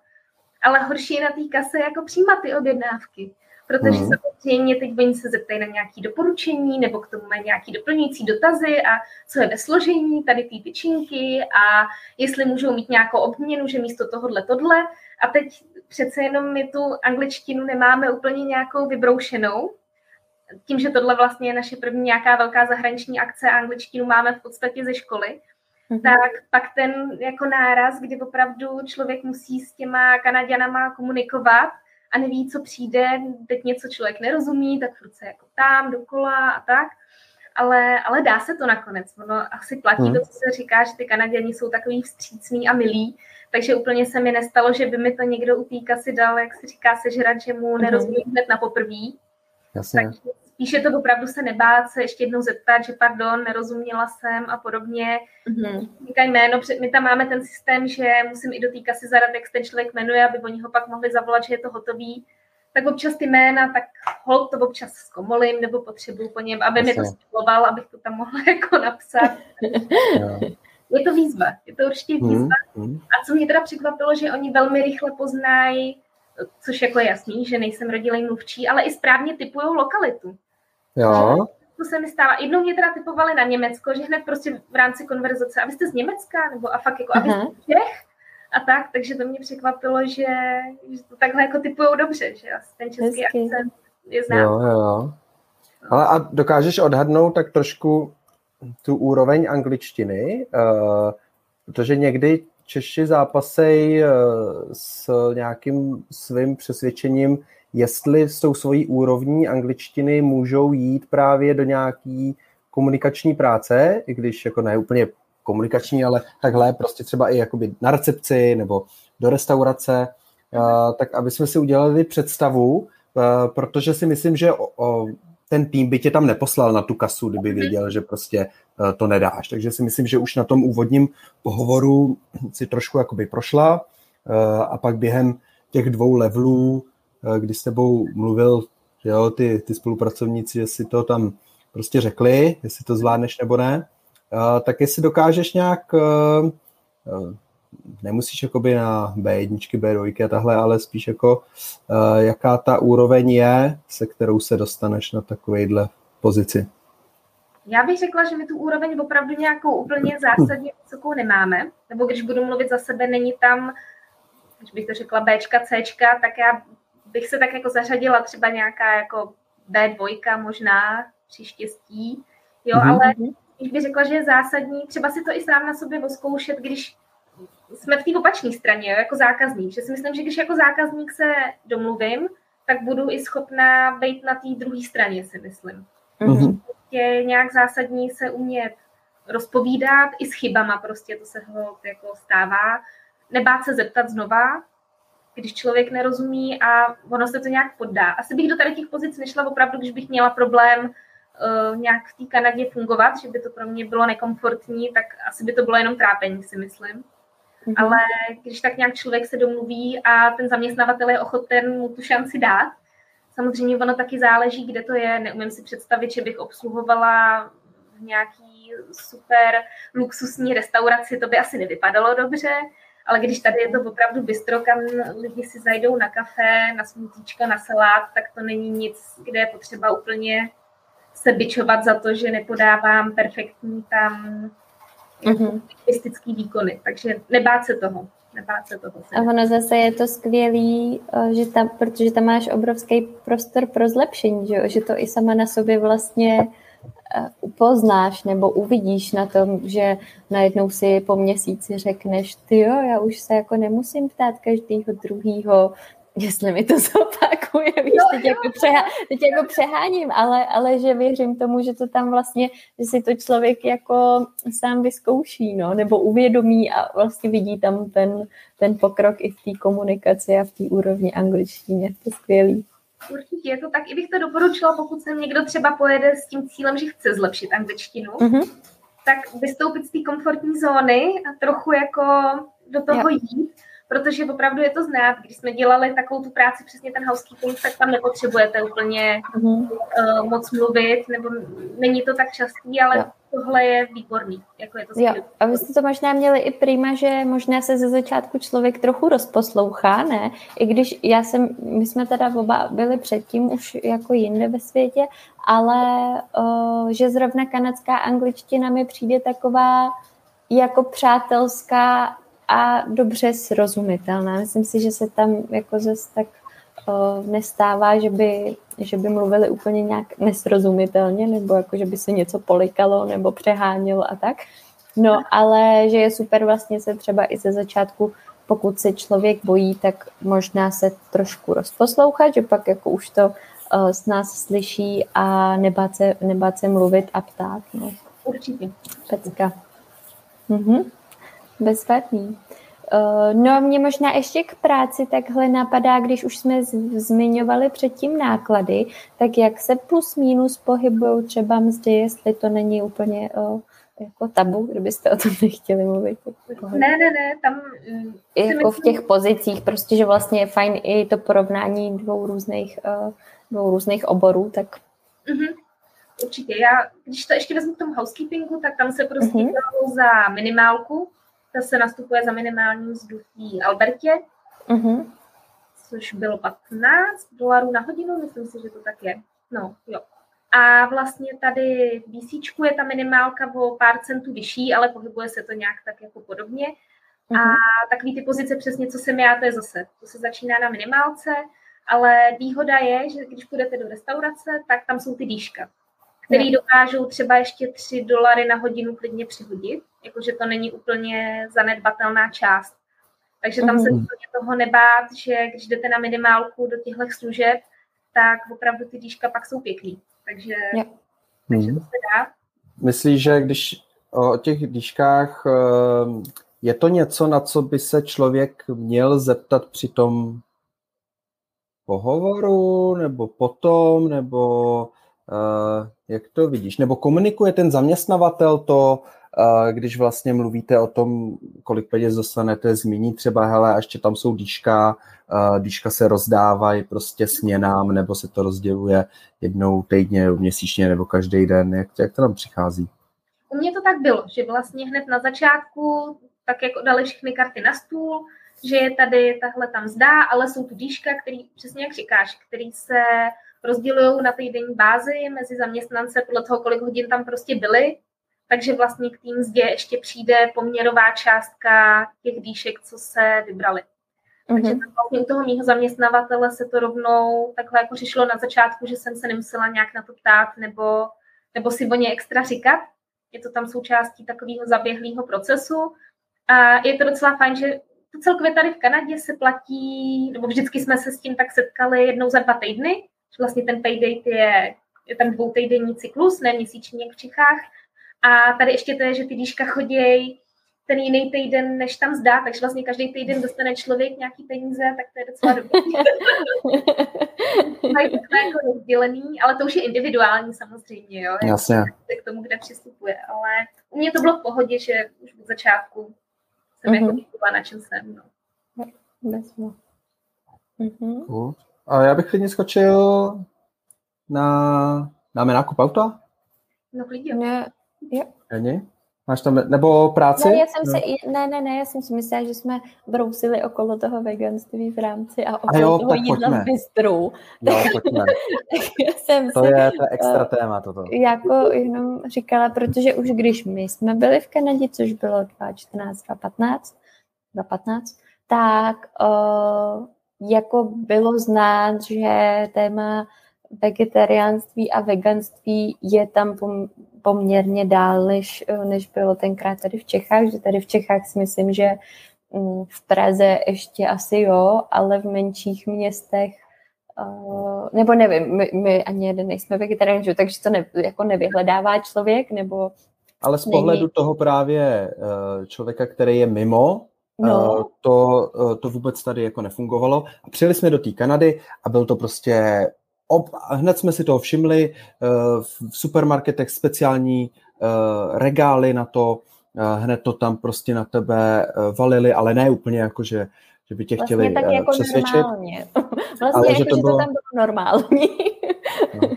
Ale horší je na té kase jako přijímat ty objednávky. Protože uh-huh. Samozřejmě teď oni se zeptají na nějaké doporučení, nebo k tomu mají nějaké doplňující dotazy a co je ve složení tady ty tyčinky a jestli můžou mít nějakou obměnu, že místo tohohle tohle. A teď přece jenom my tu angličtinu nemáme úplně nějakou vybroušenou, tím, že tohle vlastně je naše první nějaká velká zahraniční akce a angličtinu máme v podstatě ze školy, mm-hmm. tak pak ten jako náraz, kdy opravdu člověk musí s těma Kanaděnama komunikovat a neví, co přijde, teď něco člověk nerozumí, tak furt se jako tam, dokola a tak, ale, ale dá se to nakonec. Ono asi platí mm. to, co se říká, že ty Kanaděni jsou takový vstřícný a milí, takže úplně se mi nestalo, že by mi to někdo u kasy dal, jak se říká, sežrat, že mu nerozumí mm. hned na poprví. Jasně. Takže spíš je to opravdu se nebát se ještě jednou zeptat, že pardon, nerozuměla jsem a podobně. Mm-hmm. Říkají jméno, my tam máme ten systém, že musím i do té kasy zadat, jak ten člověk jmenuje, aby oni ho pak mohli zavolat, že je to hotový. Tak občas ty jména, tak hold to občas zkomolím nebo potřebuju po něm, aby Jasně. mi to spoloval, abych to tam mohla (laughs) jako napsat. je to výzva, je to určitě výzva. Mm-hmm. A co mě teda překvapilo, že oni velmi rychle poznají což jako je jasný, že nejsem rodilej mluvčí, ale i správně typují lokalitu. Jo. To se mi stává. Jednou mě teda typovali na Německo, že hned prostě v rámci konverzace, abyste z Německa, nebo a fakt jako, abyste z Čech, a tak, takže to mě překvapilo, že, že to takhle jako typujou dobře, že asi ten český Hezky. akcent je znám. Jo, jo. Ale a dokážeš odhadnout tak trošku tu úroveň angličtiny, uh, protože někdy Češi zápasejí uh, s nějakým svým přesvědčením, jestli s tou svojí úrovní angličtiny můžou jít právě do nějaký komunikační práce, i když jako ne úplně komunikační, ale takhle prostě třeba i jakoby na recepci nebo do restaurace, uh, tak aby jsme si udělali představu, uh, protože si myslím, že o, o, ten tým by tě tam neposlal na tu kasu, kdyby věděl, že prostě uh, to nedáš. Takže si myslím, že už na tom úvodním pohovoru si trošku jakoby prošla a pak během těch dvou levelů Eh, když s tebou mluvil, že jo, ty, ty spolupracovníci, jestli to tam prostě řekli, jestli to zvládneš nebo ne, eh, tak jestli dokážeš nějak, eh, nemusíš jakoby na B1, B2 a tahle, ale spíš jako jaká ta úroveň je, se kterou se dostaneš na takovejhle pozici. Já bych řekla, že my tu úroveň opravdu nějakou úplně zásadně vysokou nemáme, nebo když budu mluvit za sebe, není tam když bych to řekla Bčka, Cčka, tak já bych se tak jako zařadila třeba nějaká jako B2 možná při štěstí, jo, mm-hmm. ale když bych řekla, že je zásadní, třeba si to i sám na sobě oskoušet, když jsme v té opačné straně, jo, jako zákazník, že si myslím, že když jako zákazník se domluvím, tak budu i schopná být na té druhé straně, si myslím. Mm-hmm. Je nějak zásadní se umět rozpovídat i s chybama, prostě to se ho jako stává. Nebát se zeptat znova, když člověk nerozumí a ono se to nějak poddá. Asi bych do tady těch pozic nešla opravdu, když bych měla problém uh, nějak v té Kanadě fungovat, že by to pro mě bylo nekomfortní, tak asi by to bylo jenom trápení, si myslím. Mm-hmm. Ale když tak nějak člověk se domluví a ten zaměstnavatel je ochoten mu tu šanci dát, samozřejmě ono taky záleží, kde to je. Neumím si představit, že bych obsluhovala v nějaký super luxusní restauraci, to by asi nevypadalo dobře, ale když tady je to opravdu bistro, kam lidi si zajdou na kafe, na smutíčka, na salát, tak to není nic, kde je potřeba úplně se bičovat za to, že nepodávám perfektní tam mm-hmm. výkony. Takže nebát se toho. Nebát se toho. A ono zase je to skvělý, eh, že tam, protože tam máš obrovský prostor pro zlepšení, že, že to i sama na sobě vlastně upoznáš nebo uvidíš na tom, že najednou si po měsíci řekneš, ty jo, já už se jako nemusím ptát každého druhýho, jestli mi to (laughs) zopakuje, víš, teď, jako přehá, teď jako přeháním, ale, ale že věřím tomu, že to tam vlastně, že si to člověk jako sám vyzkouší, no, nebo uvědomí a vlastně vidí tam ten, ten pokrok i v té komunikaci a v té úrovni angličtině, to je skvělý. Určitě je to tak, i bych to doporučila, pokud se někdo třeba pojede s tím cílem, že chce zlepšit angličtinu, mm-hmm. tak vystoupit z té komfortní zóny a trochu jako do toho jo. jít, protože opravdu je to znát. Když jsme dělali takovou tu práci, přesně ten housekeeping, tak tam nepotřebujete úplně uh-huh. uh, moc mluvit, nebo není to tak častý, ale jo. tohle je výborný. Jako je to jo. A vy jste to možná měli i prýma, že možná se ze začátku člověk trochu rozposlouchá, ne? I když já jsem, my jsme teda oba byli předtím už jako jinde ve světě, ale uh, že zrovna kanadská angličtina mi přijde taková jako přátelská a dobře srozumitelná. Myslím si, že se tam jako zase tak uh, nestává, že by, že by mluvili úplně nějak nesrozumitelně, nebo jako, že by se něco polikalo nebo přehánělo a tak. No, ale že je super vlastně se třeba i ze začátku, pokud se člověk bojí, tak možná se trošku rozposlouchat, že pak jako už to uh, s nás slyší a nebát se, nebát se mluvit a ptát. No. Určitě. Pecka. Mhm. Bezvadný. Eh, no mě možná ještě k práci takhle napadá, když už jsme zmiňovali předtím náklady, tak jak se plus minus pohybují třeba mzdy, jestli to není úplně o, eh, jako tabu, kdybyste o tom (laughs) nechtěli mluvit. Ne, ne, ne, tam... Mm, jako myslím... v těch pozicích, prostě, že vlastně je fajn i to porovnání dvou různých, dvou různých oborů, tak... Mm-hmm. Určitě. Já, když to ještě vezmu k tomu housekeepingu, tak tam se prostě mm-hmm. za minimálku, ta se nastupuje za minimální mzdu v Albertě, uh-huh. což bylo 15 dolarů na hodinu, myslím si, že to tak je. No, jo. A vlastně tady v BC je ta minimálka o pár centů vyšší, ale pohybuje se to nějak tak jako podobně. Uh-huh. A mhm. takový ty pozice přesně, co jsem já, to je zase, to se začíná na minimálce, ale výhoda je, že když půjdete do restaurace, tak tam jsou ty dýška který dokážou třeba ještě 3 dolary na hodinu klidně přihodit, jakože to není úplně zanedbatelná část. Takže tam mm. se úplně toho nebát, že když jdete na minimálku do těchto služeb, tak opravdu ty díška pak jsou pěkný. Takže, yeah. takže to se dá. Myslíš, že když o těch díškách ehm, je to něco, na co by se člověk měl zeptat při tom pohovoru, nebo potom, nebo uh, jak to vidíš? Nebo komunikuje ten zaměstnavatel to, když vlastně mluvíte o tom, kolik peněz dostanete, zmíní třeba, hele, a ještě tam jsou dýška, dýška se rozdávají prostě směnám, nebo se to rozděluje jednou týdně, měsíčně, nebo každý den, jak, jak to tam přichází? U mě to tak bylo, že vlastně hned na začátku tak jako dali všechny karty na stůl, že je tady tahle tam zdá, ale jsou tu dýška, který, přesně jak říkáš, který se rozdělují na týdenní bázi mezi zaměstnance podle toho, kolik hodin tam prostě byli, takže vlastně k tým zde ještě přijde poměrová částka těch dýšek, co se vybrali. Takže mm-hmm. vlastně u toho mýho zaměstnavatele se to rovnou takhle jako řešilo na začátku, že jsem se nemusela nějak na to ptát nebo, nebo si o ně extra říkat. Je to tam součástí takového zaběhlého procesu. A je to docela fajn, že to celkově tady v Kanadě se platí, nebo vždycky jsme se s tím tak setkali jednou za dva týdny, že vlastně ten payday je, je tam dvoutejdenní cyklus, ne měsíční jak v Čechách. A tady ještě to je, že ty díška chodějí ten jiný týden, než tam zdá, takže vlastně každý týden dostane člověk nějaký peníze, tak to je docela dobrý. (laughs) Mají takhle jako rozdělený, ale to už je individuální samozřejmě, jo. Jasně. K tomu, kde přistupuje, ale u mě to bylo v pohodě, že už od začátku jsem mm-hmm. jako věděla, na čem jsem, no. Mm-hmm. Cool. A já bych klidně skočil na, dáme nákup auta? No klidně. Ne, jo. Není? Máš tam, nebo práci? Ne, já jsem no. se, ne, ne, ne, já jsem si myslela, že jsme brousili okolo toho veganství v rámci a okolo a jo, toho jídla pojďme. v bistru. Jo, pojďme. (laughs) jsem to, se, je, to je extra uh, téma toto. Jako jenom říkala, protože už když my jsme byli v Kanadě, což bylo 2014, 2015, 2015, tak uh, jako bylo znát, že téma vegetariánství a veganství je tam poměrně dál, než, než bylo tenkrát tady v Čechách, že tady v Čechách si myslím, že mm, v Praze ještě asi jo, ale v menších městech uh, nebo nevím, my, my ani jeden nejsme vegetariánci, takže to ne, jako nevyhledává člověk, nebo ale z pohledu není... toho právě eh, člověka, který je mimo, no. to, to vůbec tady jako nefungovalo. A přijeli jsme do té Kanady a byl to prostě ob, hned jsme si toho všimli, eh, v supermarketech speciální eh, regály na to, eh, hned to tam prostě na tebe valili, ale ne úplně jako, že, že by tě vlastně chtěli tak jako přesvědčit. Normálně. (laughs) Vlastně ale jako, že to, že bylo... to tam bylo normální. No,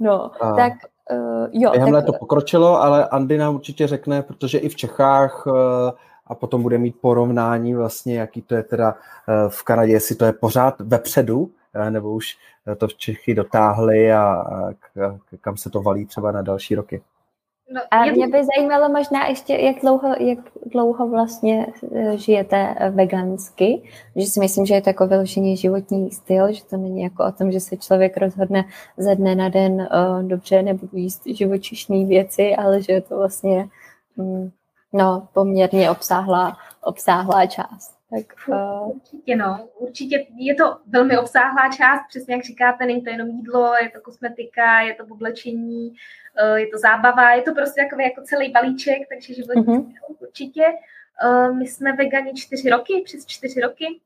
no a tak uh, jo. Během tak... to pokročilo, ale Andy nám určitě řekne, protože i v Čechách uh, a potom bude mít porovnání vlastně, jaký to je teda uh, v Kanadě, jestli to je pořád vepředu, nebo už to v Čechy dotáhli a, a kam se to valí třeba na další roky. No, a mě by zajímalo možná ještě, jak dlouho, jak dlouho vlastně e, žijete vegansky, že si myslím, že je to jako vyložený životní styl, že to není jako o tom, že se člověk rozhodne ze dne na den, uh, dobře, nebudu jíst živočišní věci, ale že je to vlastně mm, no, poměrně obsáhlá, obsáhlá část. Tak, uh... Určitě no, určitě je to velmi obsáhlá část, přesně jak říkáte, není to jenom jídlo, je to kosmetika, je to oblečení, uh, je to zábava, je to prostě takový jako celý balíček, takže životní uh-huh. určitě. Uh, my jsme vegani čtyři roky, přes čtyři roky,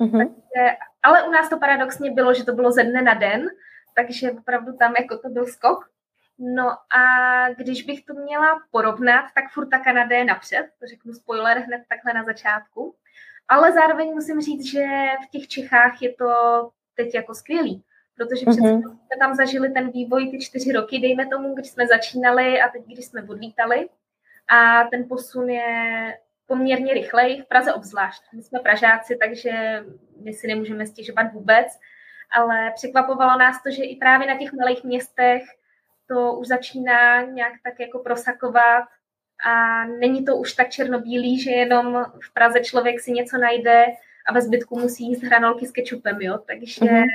uh-huh. takže, ale u nás to paradoxně bylo, že to bylo ze dne na den, takže opravdu tam jako to byl skok. No a když bych to měla porovnat, tak furt ta Kanada je napřed, to řeknu spoiler hned takhle na začátku. Ale zároveň musím říct, že v těch Čechách je to teď jako skvělý, protože mm-hmm. jsme tam zažili ten vývoj ty čtyři roky, dejme tomu, když jsme začínali a teď, když jsme odlítali. A ten posun je poměrně rychlej, v Praze obzvlášť. My jsme Pražáci, takže my si nemůžeme stěžovat vůbec, ale překvapovalo nás to, že i právě na těch malých městech to už začíná nějak tak jako prosakovat a není to už tak černobílý, že jenom v Praze člověk si něco najde a ve zbytku musí jíst hranolky s kečupem, jo, takže mm-hmm.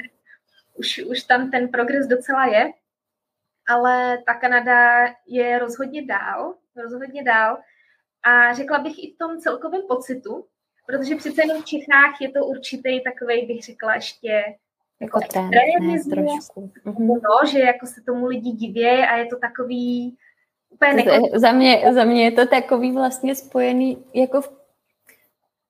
už, už tam ten progres docela je, ale ta Kanada je rozhodně dál, rozhodně dál. A řekla bych i v tom celkovém pocitu, protože přece jenom v Čechách je to určitý takový, bych řekla, ještě jako extremismus, mm-hmm. no, že jako se tomu lidi diví a je to takový, úplně za, mě, za mě je to takový vlastně spojený, jako v,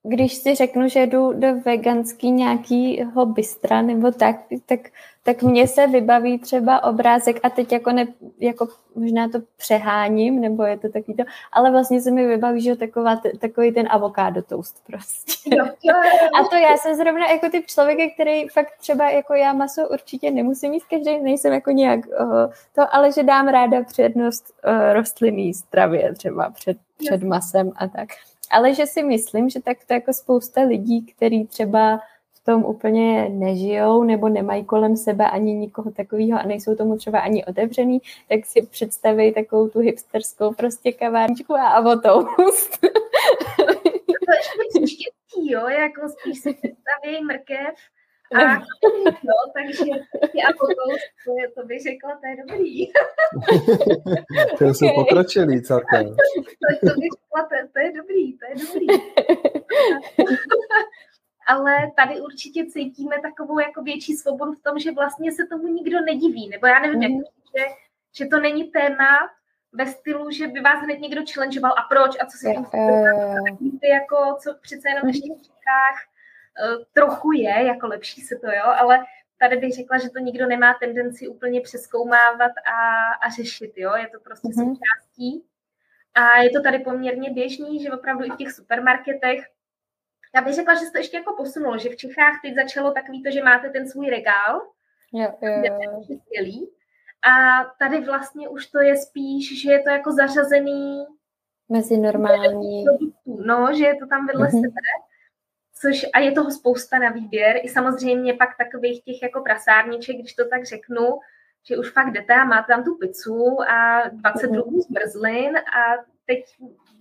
když si řeknu, že jdu do veganský nějakýho bystra nebo tak, tak tak mně se vybaví třeba obrázek a teď jako, ne, jako možná to přeháním, nebo je to takový to, ale vlastně se mi vybaví, že taková, takový ten avokádo toast prostě. (laughs) a to já jsem zrovna jako typ člověka, který fakt třeba jako já maso určitě nemusím mít každý, nejsem jako nějak uh, to, ale že dám ráda přednost uh, rostlinný stravě třeba před, před masem a tak. Ale že si myslím, že tak to jako spousta lidí, který třeba tom úplně nežijou nebo nemají kolem sebe ani nikoho takového a nejsou tomu třeba ani otevřený, tak si představí takovou tu hipsterskou prostě kavárničku a avotoust. to jo, jo, jako spíš si představí mrkev a no, takže a potom, to, je, to bych řekla, to je dobrý. (laughs) to jsou okay. pokročilý celkem. to, to bych řekla, to, to je dobrý, to je dobrý. (laughs) ale tady určitě cítíme takovou jako větší svobodu v tom, že vlastně se tomu nikdo nediví, nebo já nevím, mm. jak mhm. že, že to není téma ve stylu, že by vás hned někdo challengeoval a proč a co si tím ty jako, co přece jenom ještě v Čechách uh, trochu je, jako lepší se to, jo, ale tady bych řekla, že to nikdo nemá tendenci úplně přeskoumávat a, a řešit, jo, je to prostě mm-hmm. součástí. A je to tady poměrně běžný, že opravdu i v těch supermarketech já bych řekla, že se to ještě jako posunulo, že v Čechách teď začalo takový to, že máte ten svůj regál, jo, jo, jo. A tady vlastně už to je spíš, že je to jako zařazený mezi normální. No, že je to tam vedle mm-hmm. sebe. Což, a je toho spousta na výběr. I samozřejmě pak takových těch jako prasárniček, když to tak řeknu, že už fakt jdete a máte tam tu pizzu a 20 mm-hmm. druhů zmrzlin a teď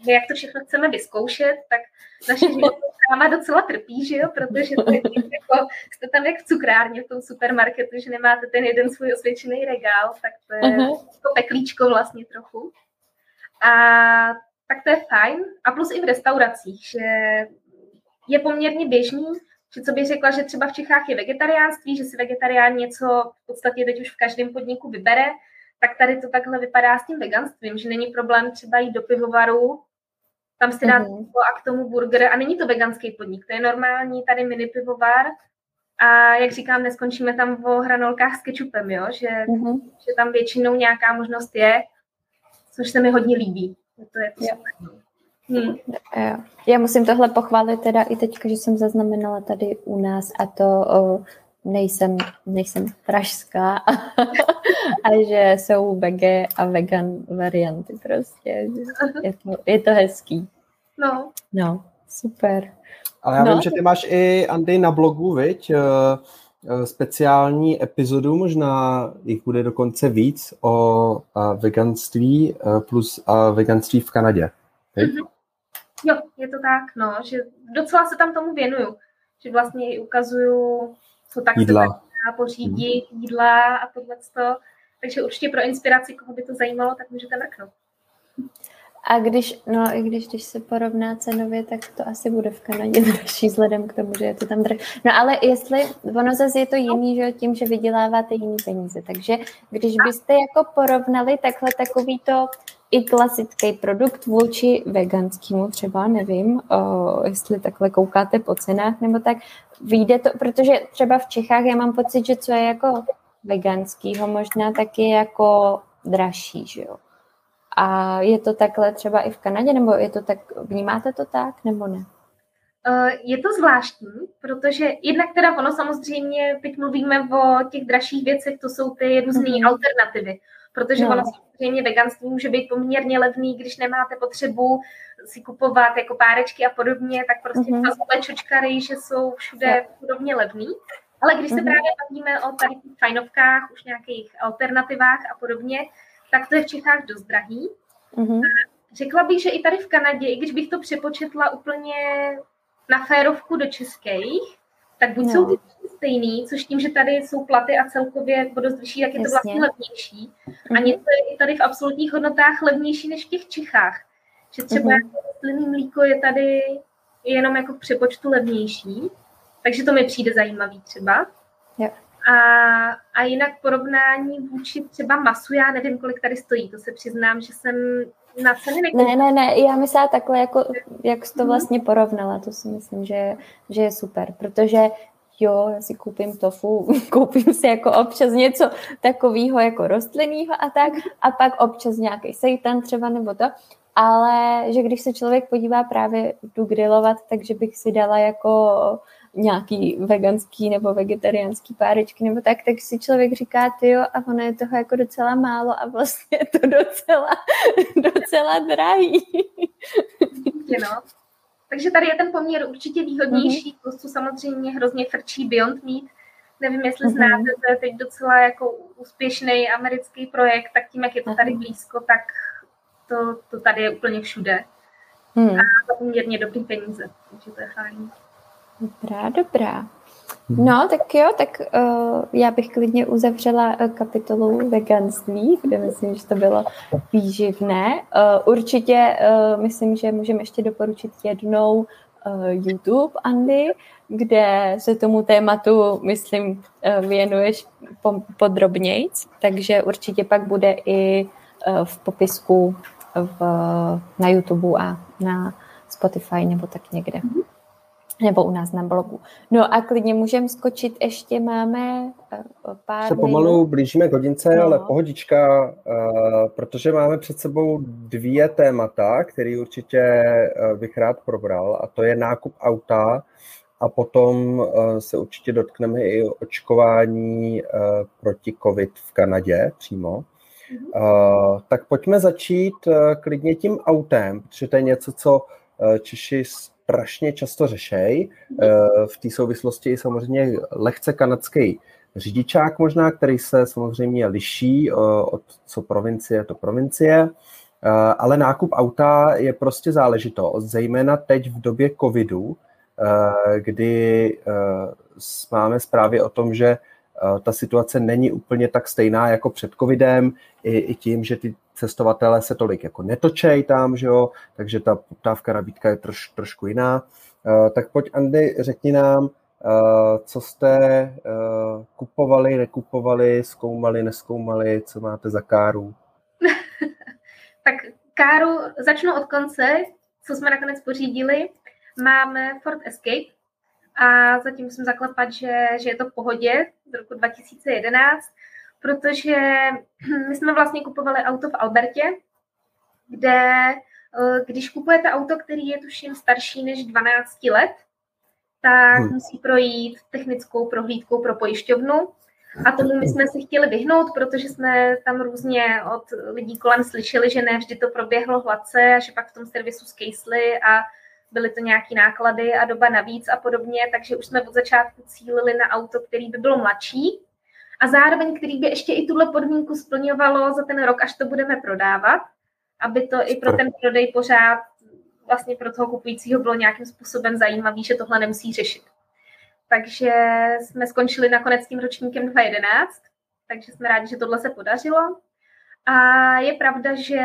my jak to všechno chceme vyzkoušet, tak naše (laughs) životní docela trpí, že jo, protože to je jako, jste tam jak v cukrárně v tom supermarketu, že nemáte ten jeden svůj osvědčený regál, tak to je uh-huh. jako peklíčko vlastně trochu. A tak to je fajn. A plus i v restauracích, že je poměrně běžný, že co bych řekla, že třeba v Čechách je vegetariánství, že si vegetarián něco v podstatě teď už v každém podniku vybere, tak tady to takhle vypadá s tím veganstvím, že není problém třeba jít do pivovaru tam si dát mm-hmm. a k tomu burger. A není to veganský podnik, to je normální tady mini pivovar. A jak říkám, neskončíme tam o hranolkách s kečupem, jo? Že, mm-hmm. že tam většinou nějaká možnost je, což se mi hodně líbí. To je to super. Hmm. Já musím tohle pochválit teda i teďka, že jsem zaznamenala tady u nás a to o, nejsem, nejsem pražská (laughs) a že jsou vege a vegan varianty prostě. Je to, je to hezký. No. No, super. Ale já no. vím, že ty máš i, Andy, na blogu, viď? Eh, eh, speciální epizodu, možná jich bude dokonce víc o eh, veganství plus veganství v Kanadě. Mm-hmm. Jo, je to tak, no, že docela se tam tomu věnuju, že vlastně ukazuju co tak jídla. se dá pořídit, hmm. jídla a tohle. Takže určitě pro inspiraci, koho by to zajímalo, tak můžete mrknout. A když, no i když, když se porovná cenově, tak to asi bude v Kanadě (laughs) dražší vzhledem k tomu, že je to tam dražší. No ale jestli, ono zase je to jiný, že tím, že vyděláváte jiný peníze. Takže když byste jako porovnali takhle takový to i klasický produkt vůči veganskému třeba, nevím, o, jestli takhle koukáte po cenách nebo tak, vyjde to, protože třeba v Čechách já mám pocit, že co je jako veganskýho možná tak je jako dražší, že jo. A je to takhle třeba i v Kanadě, nebo je to tak, vnímáte to tak, nebo ne? Je to zvláštní, protože jednak teda ono samozřejmě, teď mluvíme o těch dražších věcech, to jsou ty různé mm-hmm. alternativy, protože no. ono samozřejmě veganství může být poměrně levný, když nemáte potřebu si kupovat jako párečky a podobně, tak prostě mm-hmm. fazole, čočkary, že jsou všude podobně levný. Ale když se mm-hmm. právě bavíme o tady těch fajnovkách, už nějakých alternativách a podobně, tak to je v Čechách dost drahý. Mm-hmm. Řekla bych, že i tady v Kanadě, i když bych to přepočetla úplně na férovku do českých, tak buď no. jsou ty stejný, což tím, že tady jsou platy a celkově o dost vyšší, tak je to vlastně levnější. A něco je i tady v absolutních hodnotách levnější než v těch Čechách. Že třeba mm-hmm. rostlinný mlíko je tady jenom jako v přepočtu levnější, takže to mi přijde zajímavý třeba. Yeah. A, a jinak porovnání vůči třeba masu, já nevím, kolik tady stojí, to se přiznám, že jsem na ceny nekoupila. Ne, ne, ne, já myslím takhle, jako, jak jsi to mhm. vlastně porovnala, to si myslím, že, že je super, protože jo, já si koupím tofu, (laughs) koupím si jako občas něco takového jako rostlinného a tak, a pak občas nějaký seitan třeba nebo to, ale že když se člověk podívá právě tu grilovat, takže bych si dala jako nějaký veganský nebo vegetariánský párečky nebo tak, tak si člověk říká, ty jo, a ono je toho jako docela málo a vlastně je to docela, (laughs) docela drahý. no. Takže tady je ten poměr určitě výhodnější, mm-hmm. plus samozřejmě hrozně frčí Beyond Meat. Nevím, jestli mm-hmm. znáte, to je teď docela jako úspěšný americký projekt, tak tím, jak je to tady blízko, tak to, to tady je úplně všude. Mm. A za poměrně dobrý peníze, takže to je fajn. Dobrá, dobrá. No, tak jo, tak uh, já bych klidně uzavřela uh, kapitolu veganství, kde myslím, že to bylo výživné. Uh, určitě uh, myslím, že můžeme ještě doporučit jednou uh, YouTube, Andy, kde se tomu tématu, myslím, uh, věnuješ po, podrobnějc, takže určitě pak bude i uh, v popisku v, na YouTube a na Spotify nebo tak někde. Mm-hmm nebo u nás na blogu. No a klidně můžeme skočit, ještě máme eh, pár Se pomalu minut. blížíme k hodince, no. ale pohodička, uh, protože máme před sebou dvě témata, které určitě uh, bych rád probral, a to je nákup auta a potom se určitě dotkneme i očkování proti COVID v Kanadě přímo. Uh, tak pojďme začít klidně tím autem, protože to je něco, co Češi strašně často řešej. Eh, v té souvislosti samozřejmě lehce kanadský řidičák možná, který se samozřejmě liší eh, od co provincie to provincie, eh, ale nákup auta je prostě záležitost, zejména teď v době covidu, kdy máme zprávy o tom, že ta situace není úplně tak stejná jako před covidem, i, i tím, že ty cestovatelé se tolik jako netočej tam, že jo, takže ta poptávka, nabídka je troš, trošku jiná. Uh, tak pojď, Andy, řekni nám, uh, co jste kupovali, nekupovali, zkoumali, neskoumali, co máte za káru? (laughs) tak káru začnu od konce, co jsme nakonec pořídili. Máme Ford Escape a zatím musím zaklepat, že, že je to v pohodě z roku 2011 protože my jsme vlastně kupovali auto v Albertě, kde eh, když kupujete auto, který je tuším starší než 12 let, tak hmm. musí projít technickou prohlídkou pro pojišťovnu. A tomu my jsme se chtěli vyhnout, protože jsme tam různě od lidí kolem slyšeli, že ne vždy to proběhlo hladce a že pak v tom servisu skejsli a byly to nějaké náklady a doba navíc a podobně, takže už jsme od začátku cílili na auto, který by bylo mladší, a zároveň, který by ještě i tuhle podmínku splňovalo za ten rok, až to budeme prodávat, aby to i pro ten prodej pořád vlastně pro toho kupujícího bylo nějakým způsobem zajímavý, že tohle nemusí řešit. Takže jsme skončili nakonec tím ročníkem 2011, takže jsme rádi, že tohle se podařilo. A je pravda, že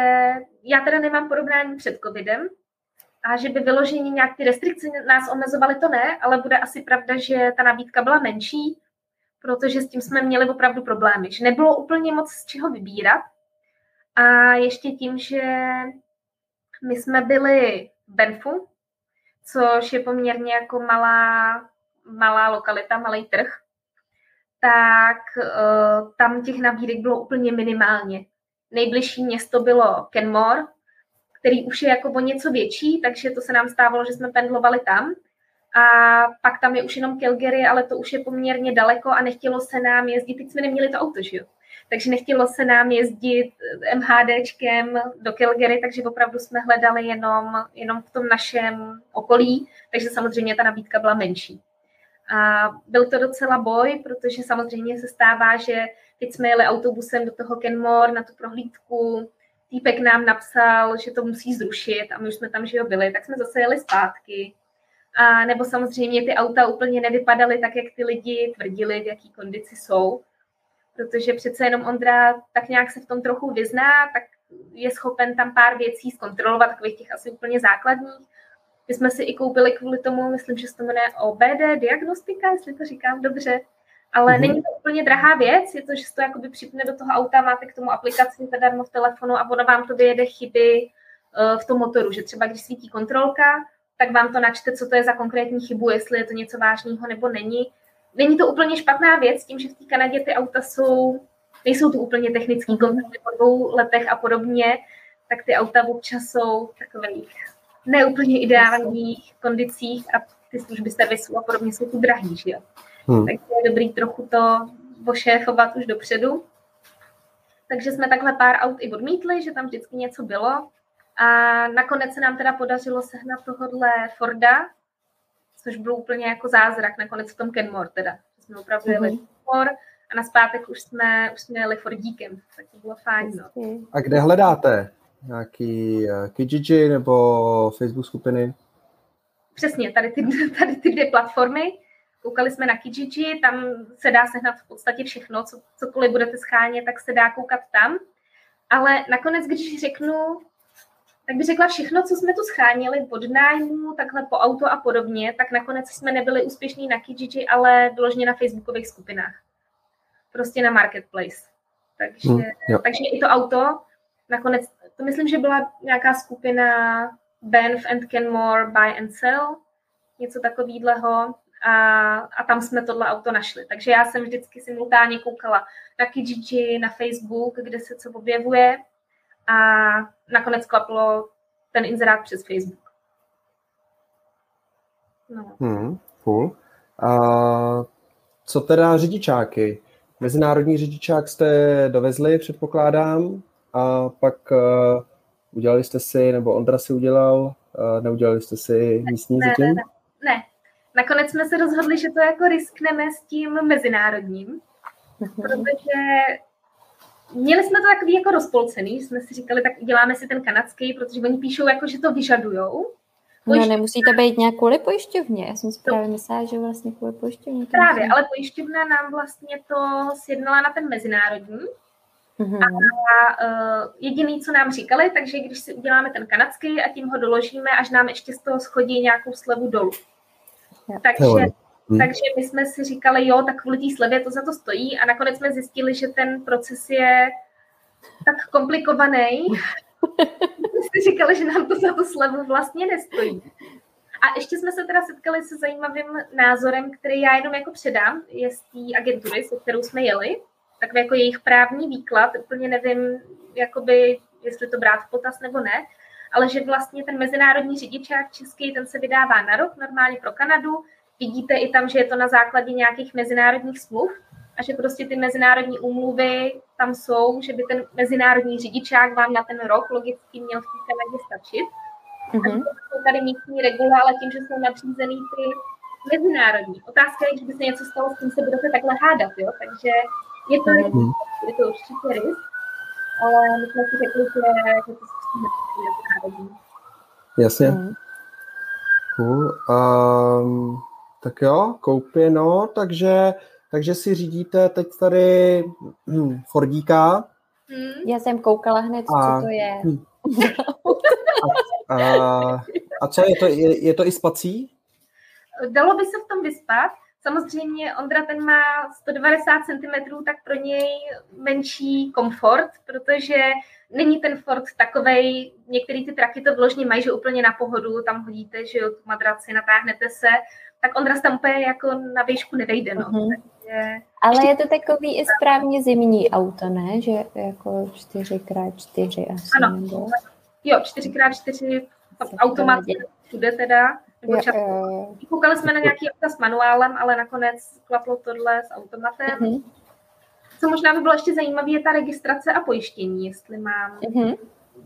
já teda nemám porovnání před covidem, a že by vyložení nějak ty restrikce nás omezovaly, to ne, ale bude asi pravda, že ta nabídka byla menší, protože s tím jsme měli opravdu problémy, že nebylo úplně moc z čeho vybírat. A ještě tím, že my jsme byli v Benfu, což je poměrně jako malá, malá lokalita, malý trh, tak uh, tam těch nabídek bylo úplně minimálně. Nejbližší město bylo Kenmore, který už je jako o něco větší, takže to se nám stávalo, že jsme pendlovali tam a pak tam je už jenom Calgary, ale to už je poměrně daleko a nechtělo se nám jezdit, teď jsme neměli to auto, že jo? Takže nechtělo se nám jezdit MHDčkem do Calgary, takže opravdu jsme hledali jenom, jenom v tom našem okolí, takže samozřejmě ta nabídka byla menší. A byl to docela boj, protože samozřejmě se stává, že teď jsme jeli autobusem do toho Kenmore na tu prohlídku, týpek nám napsal, že to musí zrušit a my už jsme tam, že jo, byli, tak jsme zase jeli zpátky. A nebo samozřejmě ty auta úplně nevypadaly tak, jak ty lidi tvrdili, v jaký kondici jsou. Protože přece jenom Ondra tak nějak se v tom trochu vyzná, tak je schopen tam pár věcí zkontrolovat, takových těch asi úplně základních. My jsme si i koupili kvůli tomu, myslím, že se to jmenuje OBD diagnostika, jestli to říkám dobře. Ale mm-hmm. není to úplně drahá věc, je to, že se to jakoby připne do toho auta, máte k tomu aplikaci zadarmo v telefonu a ono vám to vyjede chyby uh, v tom motoru, že třeba když svítí kontrolka, tak vám to načte, co to je za konkrétní chybu, jestli je to něco vážného nebo není. Není to úplně špatná věc, tím, že v té Kanadě ty auta jsou, nejsou tu úplně technický kontroly po dvou letech a podobně, tak ty auta občas jsou v takových neúplně ideálních kondicích a ty služby servisu a podobně jsou tu drahý, že jo. Hmm. Takže je dobrý trochu to ošéfovat už dopředu. Takže jsme takhle pár aut i odmítli, že tam vždycky něco bylo. A nakonec se nám teda podařilo sehnat tohohle Forda, což byl úplně jako zázrak nakonec v tom Kenmore teda. Jsme opravdu jeli mm-hmm. Kenmore a na zpátek už jsme, už jsme jeli Fordíkem, tak to bylo fajn. No. A kde hledáte? Nějaký uh, Kijiji nebo Facebook skupiny? přesně tady ty, (laughs) tady ty dvě platformy. Koukali jsme na Kijiji, tam se dá sehnat v podstatě všechno, co, cokoliv budete schánět, tak se dá koukat tam. Ale nakonec, když řeknu, tak bych řekla všechno, co jsme tu schánili od nájmu, takhle po auto a podobně, tak nakonec jsme nebyli úspěšní na Kijiji, ale vyloženě na facebookových skupinách. Prostě na marketplace. Takže, hmm, takže i to auto, nakonec, to myslím, že byla nějaká skupina Banff and Kenmore Buy and Sell, něco takového a, a tam jsme tohle auto našli. Takže já jsem vždycky simultánně koukala na Kijiji, na Facebook, kde se co objevuje a nakonec klaplo ten inzerát přes Facebook. No. Hmm, cool. A co teda řidičáky? Mezinárodní řidičák jste dovezli, předpokládám, a pak uh, udělali jste si, nebo Ondra si udělal, uh, neudělali jste si místní ne, zatím? Ne, ne, ne. Nakonec jsme se rozhodli, že to jako riskneme s tím mezinárodním, mhm. protože měli jsme to takový jako rozpolcený, jsme si říkali, tak uděláme si ten kanadský, protože oni píšou jako, že to vyžadujou. Pojišť... No nemusíte být nějak kvůli pojišťovně, já jsem si právě myslela, že vlastně kvůli pojišťovně. Právě, ale pojišťovna nám vlastně to sjednala na ten mezinárodní. Mm-hmm. A uh, jediný, co nám říkali, takže když si uděláme ten kanadský a tím ho doložíme, až nám ještě z toho schodí nějakou slevu dolů. Takže, hmm. takže my jsme si říkali, jo, tak kvůli té slevě to za to stojí a nakonec jsme zjistili, že ten proces je tak komplikovaný, (laughs) jsme si říkali, že nám to za tu slevu vlastně nestojí. A ještě jsme se teda setkali se zajímavým názorem, který já jenom jako předám, je z té agentury, se kterou jsme jeli, takový jako jejich právní výklad, úplně nevím, jakoby, jestli to brát v potaz nebo ne, ale že vlastně ten mezinárodní řidičák český, ten se vydává na rok normálně pro Kanadu. Vidíte i tam, že je to na základě nějakých mezinárodních smluv a že prostě ty mezinárodní úmluvy tam jsou, že by ten mezinárodní řidičák vám na ten rok logicky měl v té Kanadě stačit. Mm-hmm. A jsou tady místní regule, ale tím, že jsou nadřízený ty mezinárodní. Otázka je, když by se něco stalo, s tím se budete takhle hádat, jo? Takže je to, mm-hmm. je to určitě risk, ale my jsme si řekli, že, že to zkusíme. Jasně. Mm. Cool. Um, tak jo, koupěno, takže takže si řídíte teď tady hm, Fordíka. Hmm. Já jsem koukala hned, a, co to je. Hm. a, a, a co je to? Je, je to i spací? Dalo by se v tom vyspat. Samozřejmě Ondra ten má 190 cm, tak pro něj menší komfort, protože není ten Ford takovej, některý ty traky to vložně mají, že úplně na pohodu, tam hodíte, že jo, tu madraci, natáhnete se, tak Ondra tam úplně jako na výšku nevejde, no. Uh-huh. Takže... Ale je to takový i správně zimní auto, ne? Že jako 4x4 asi. Ano, nebo... jo, 4x4 automat všude teda. Nebo často. Jo, Koukali jsme na nějaký auta s manuálem, ale nakonec klaplo tohle s automatem. Uh-huh. Co možná by bylo ještě zajímavé, je ta registrace a pojištění, jestli mám... Uh-huh.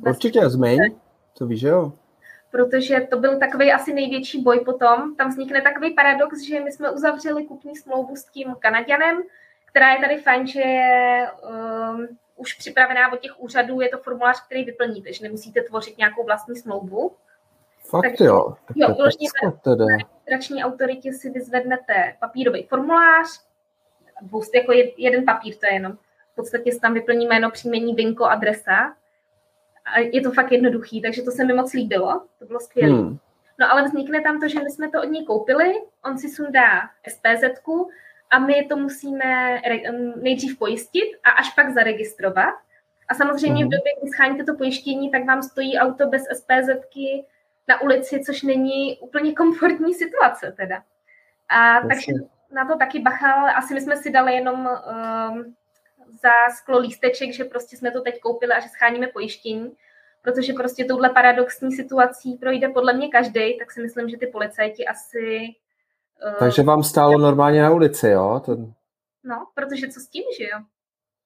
Určitě, zmeň, to víš, jo? protože to byl takový asi největší boj potom. Tam vznikne takový paradox, že my jsme uzavřeli kupní smlouvu s tím Kanaděnem, která je tady fajn, že je um, už připravená od těch úřadů, je to formulář, který vyplníte, že nemusíte tvořit nějakou vlastní smlouvu. Fakt Takže, jo. Tak jo, vložně na registrační autoritě si vyzvednete papírový formulář, jako jeden papír to je jenom. V podstatě se tam vyplní jméno, příjmení, vinko, adresa a je to fakt jednoduchý, takže to se mi moc líbilo, to bylo skvělé. Hmm. No ale vznikne tam to, že my jsme to od něj koupili, on si sundá SPZ a my to musíme nejdřív pojistit a až pak zaregistrovat. A samozřejmě hmm. v době, kdy scháníte to pojištění, tak vám stojí auto bez SPZ na ulici, což není úplně komfortní situace teda. A Jasně. takže na to taky bachal, asi my jsme si dali jenom um, za sklo lísteček, že prostě jsme to teď koupili a že scháníme pojištění, protože prostě touhle paradoxní situací projde podle mě každý, tak si myslím, že ty policajti asi... Uh, Takže vám stálo normálně na ulici, jo? Ten... No, protože co s tím, že jo?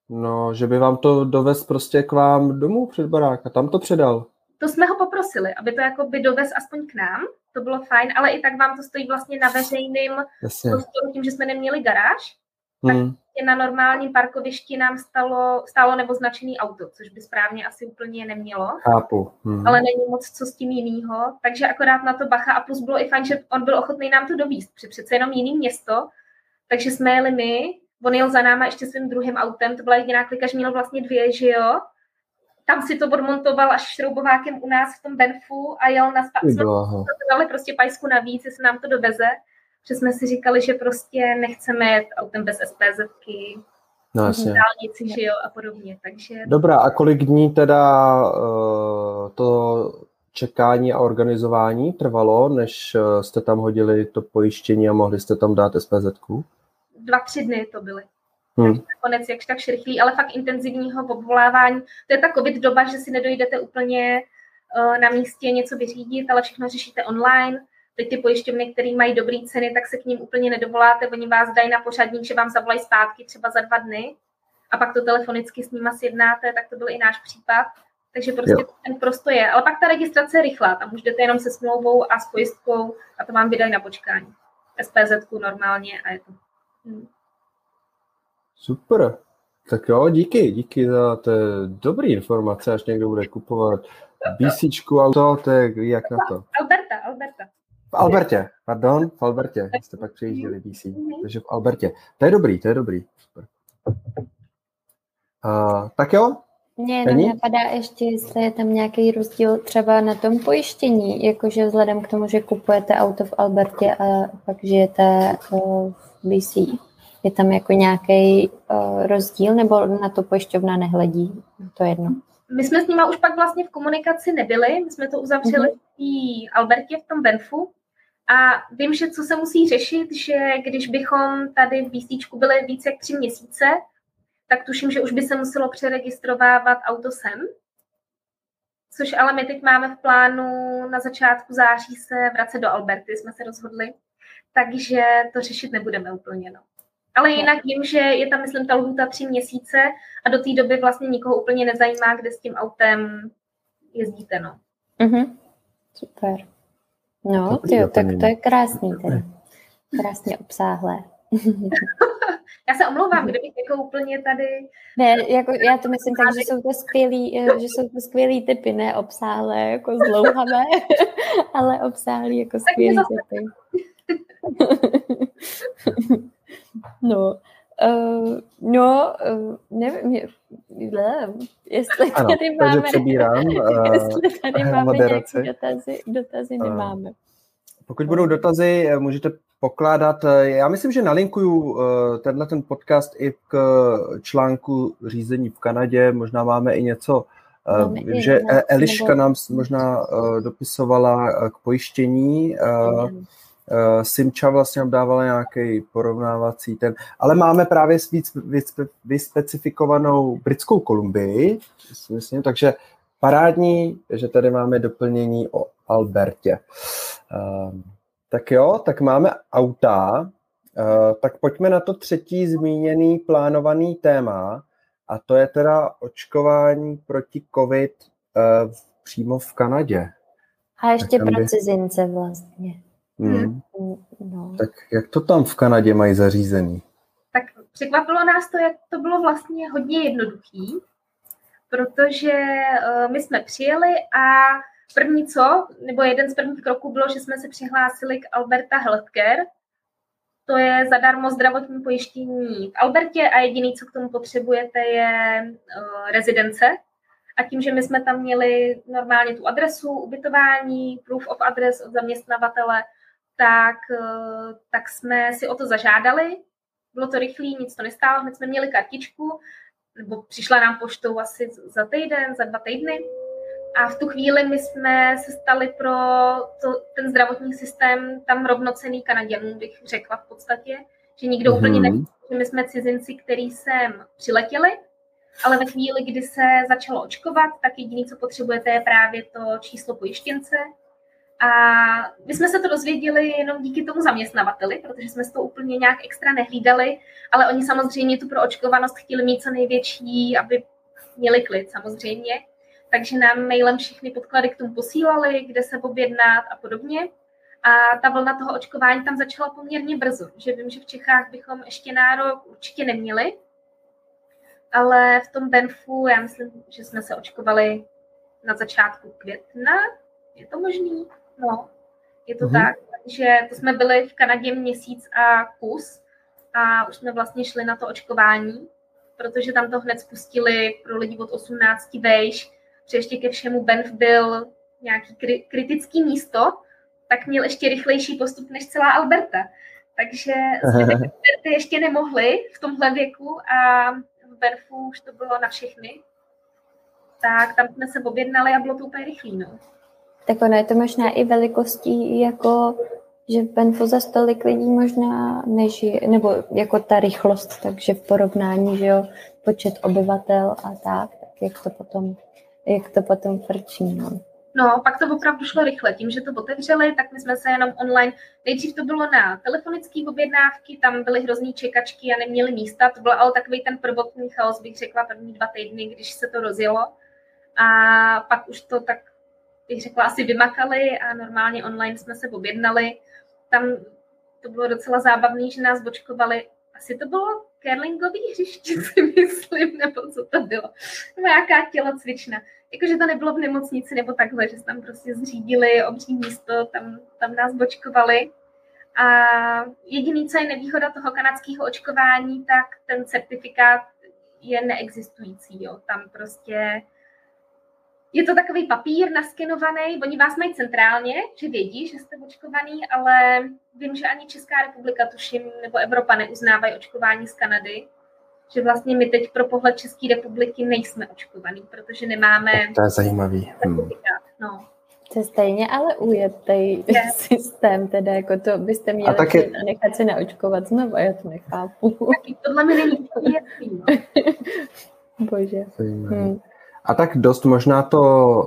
No, že by vám to dovez prostě k vám domů před barák a tam to předal. To jsme ho poprosili, aby to jako by dovez aspoň k nám, to bylo fajn, ale i tak vám to stojí vlastně na veřejným prostoru tím, že jsme neměli garáž, hmm. tak na normálním parkovišti nám stalo, stálo neoznačený auto, což by správně asi úplně nemělo. Chápu. Hmm. Ale není moc co s tím jinýho, takže akorát na to bacha a plus bylo i fajn, že on byl ochotný nám to dovíst, protože přece jenom jiný město, takže jsme jeli my, on jel za náma ještě svým druhým autem, to byla jediná klika, že měl vlastně dvě, že jo, tam si to odmontoval až šroubovákem u nás v tom Benfu a jel na spát. dali prostě pajsku navíc, jestli nám to doveze. Že jsme si říkali, že prostě nechceme jet autem bez SPZky, no, jasně. dálnici, že jo, a podobně. Takže... Dobrá, a kolik dní teda uh, to čekání a organizování trvalo, než uh, jste tam hodili to pojištění a mohli jste tam dát SPZku? Dva, tři dny to byly. Hmm. nakonec jakž tak šrychlý, ale fakt intenzivního obvolávání. To je ta covid doba, že si nedojdete úplně uh, na místě něco vyřídit, ale všechno řešíte online. Teď ty pojišťovny, které mají dobré ceny, tak se k ním úplně nedovoláte. Oni vás dají na pořadník, že vám zavolají zpátky třeba za dva dny a pak to telefonicky s nima sjednáte, tak to byl i náš případ. Takže prostě jo. ten prostor je. Ale pak ta registrace je rychlá, tam už jdete jenom se smlouvou a s pojistkou a to vám vydají na počkání. SPZ normálně a je to. Hmm. Super. Tak jo, díky, díky za to dobrý informace, až někdo bude kupovat BC auto, to je jak na to? Alberta, Alberta. V Albertě, pardon, v Albertě, jste pak přijížděli BC, mm-hmm. takže v Albertě. To je dobrý, to je dobrý. Super. Uh, tak jo, mě jenom napadá ještě, jestli je tam nějaký rozdíl třeba na tom pojištění, jakože vzhledem k tomu, že kupujete auto v Albertě a pak žijete v BC. Je tam jako nějaký uh, rozdíl, nebo na to pojišťovna nehledí? To jedno. My jsme s nima už pak vlastně v komunikaci nebyli, my jsme to uzavřeli mm-hmm. v Albertě, v tom Benfu. A vím, že co se musí řešit, že když bychom tady v BC byli více jak tři měsíce, tak tuším, že už by se muselo přeregistrovávat auto sem. Což ale my teď máme v plánu na začátku září se vracet do Alberty, jsme se rozhodli. Takže to řešit nebudeme úplně. No. Ale jinak vím, že je tam, myslím, ta lhůta tři měsíce a do té doby vlastně nikoho úplně nezajímá, kde s tím autem jezdíte, no. Mm-hmm. Super. No, tyjo, tak to je krásný tedy. Krásně obsáhlé. (laughs) já se omlouvám, kdybych jako úplně tady... Ne, jako já to myslím tak, že jsou to skvělý, eh, že jsou to skvělý typy, ne obsáhlé, jako zlouhavé, (laughs) ale obsáhlý jako skvělý typy. (laughs) No, uh, no, uh, nevím, je, ne, jestli ano, tady máme, přebírám, uh, (laughs) jestli tady máme moderaci. dotazy, dotazy uh, nemáme. Pokud budou dotazy, můžete pokládat. Já myslím, že nalinkuju tenhle ten podcast i k článku řízení v Kanadě. Možná máme i něco, máme vím, i že Eliška nám možná dopisovala k pojištění. Uh, Simča vlastně nám dávala nějaký porovnávací ten, ale máme právě víc, vyspecifikovanou britskou Kolumbii, myslím, takže parádní, že tady máme doplnění o Albertě. Uh, tak jo, tak máme auta, uh, tak pojďme na to třetí zmíněný plánovaný téma, a to je teda očkování proti COVID uh, přímo v Kanadě. A ještě pro by... cizince vlastně. Hmm. No. Tak jak to tam v Kanadě mají zařízený? Tak překvapilo nás to, jak to bylo vlastně hodně jednoduchý, protože uh, my jsme přijeli a první co, nebo jeden z prvních kroků bylo, že jsme se přihlásili k Alberta Healthcare, to je zadarmo zdravotní pojištění v Albertě a jediný, co k tomu potřebujete, je uh, rezidence. A tím, že my jsme tam měli normálně tu adresu, ubytování, proof of address od zaměstnavatele, tak, eh, tak jsme si o to zažádali. Bylo to rychlé, nic to nestálo, hned jsme měli kartičku, nebo přišla nám poštou asi za týden, za dva týdny. A v tu chvíli my jsme se stali pro to, ten zdravotní systém tam rovnocený Kanaděnům, bych řekla v podstatě, že nikdo mm-hmm. úplně neví, že my jsme cizinci, který sem přiletěli, ale ve chvíli, kdy se začalo očkovat, tak jediné, co potřebujete, je právě to číslo pojištěnce, a my jsme se to dozvěděli jenom díky tomu zaměstnavateli, protože jsme to úplně nějak extra nehlídali, ale oni samozřejmě tu proočkovanost chtěli mít co největší, aby měli klid samozřejmě. Takže nám mailem všechny podklady k tomu posílali, kde se objednat a podobně. A ta vlna toho očkování tam začala poměrně brzo, že vím, že v Čechách bychom ještě nárok určitě neměli, ale v tom Benfu, já myslím, že jsme se očkovali na začátku května, je to možný? No, je to mm-hmm. tak, že to jsme byli v Kanadě měsíc a kus a už jsme vlastně šli na to očkování, protože tam to hned spustili pro lidi od 18 vejš, protože ještě ke všemu Benf byl nějaký kri- kritický místo, tak měl ještě rychlejší postup než celá Alberta. Takže jsme (laughs) Alberty ještě nemohli v tomhle věku a v Benfu už to bylo na všechny. Tak tam jsme se objednali a bylo to úplně rychlý. No. Tak ono je to možná i velikostí, jako že v Benfu za stolik lidí možná nežije, nebo jako ta rychlost, takže v porovnání, že jo, počet obyvatel a tak, tak jak to potom, jak to potom frčí, no. No, pak to opravdu šlo rychle. Tím, že to otevřeli, tak my jsme se jenom online, nejdřív to bylo na telefonické objednávky, tam byly hrozný čekačky a neměli místa, to byl ale takový ten prvotní chaos, bych řekla, první dva týdny, když se to rozjelo. A pak už to tak, bych řekla, asi vymakali a normálně online jsme se objednali. Tam to bylo docela zábavné, že nás bočkovali. Asi to bylo curlingový hřiště, (laughs) si myslím, nebo co to bylo. Nějaká tělocvična jakože to nebylo v nemocnici nebo takhle, že tam prostě zřídili obří místo, tam, tam nás bočkovali. A jediný, co je nevýhoda toho kanadského očkování, tak ten certifikát je neexistující. Jo. Tam prostě je to takový papír naskenovaný, oni vás mají centrálně, že vědí, že jste očkovaný, ale vím, že ani Česká republika, tuším, nebo Evropa neuznávají očkování z Kanady, že vlastně my teď pro pohled České republiky nejsme očkovaný, protože nemáme... To je zajímavý. Hmm. No. To je stejně ale ujetej systém, teda jako to byste měli a, taky... nechat se naočkovat znovu, já to nechápu. Taky tohle mi není (laughs) jasný, no. Bože. Hmm. A tak dost možná to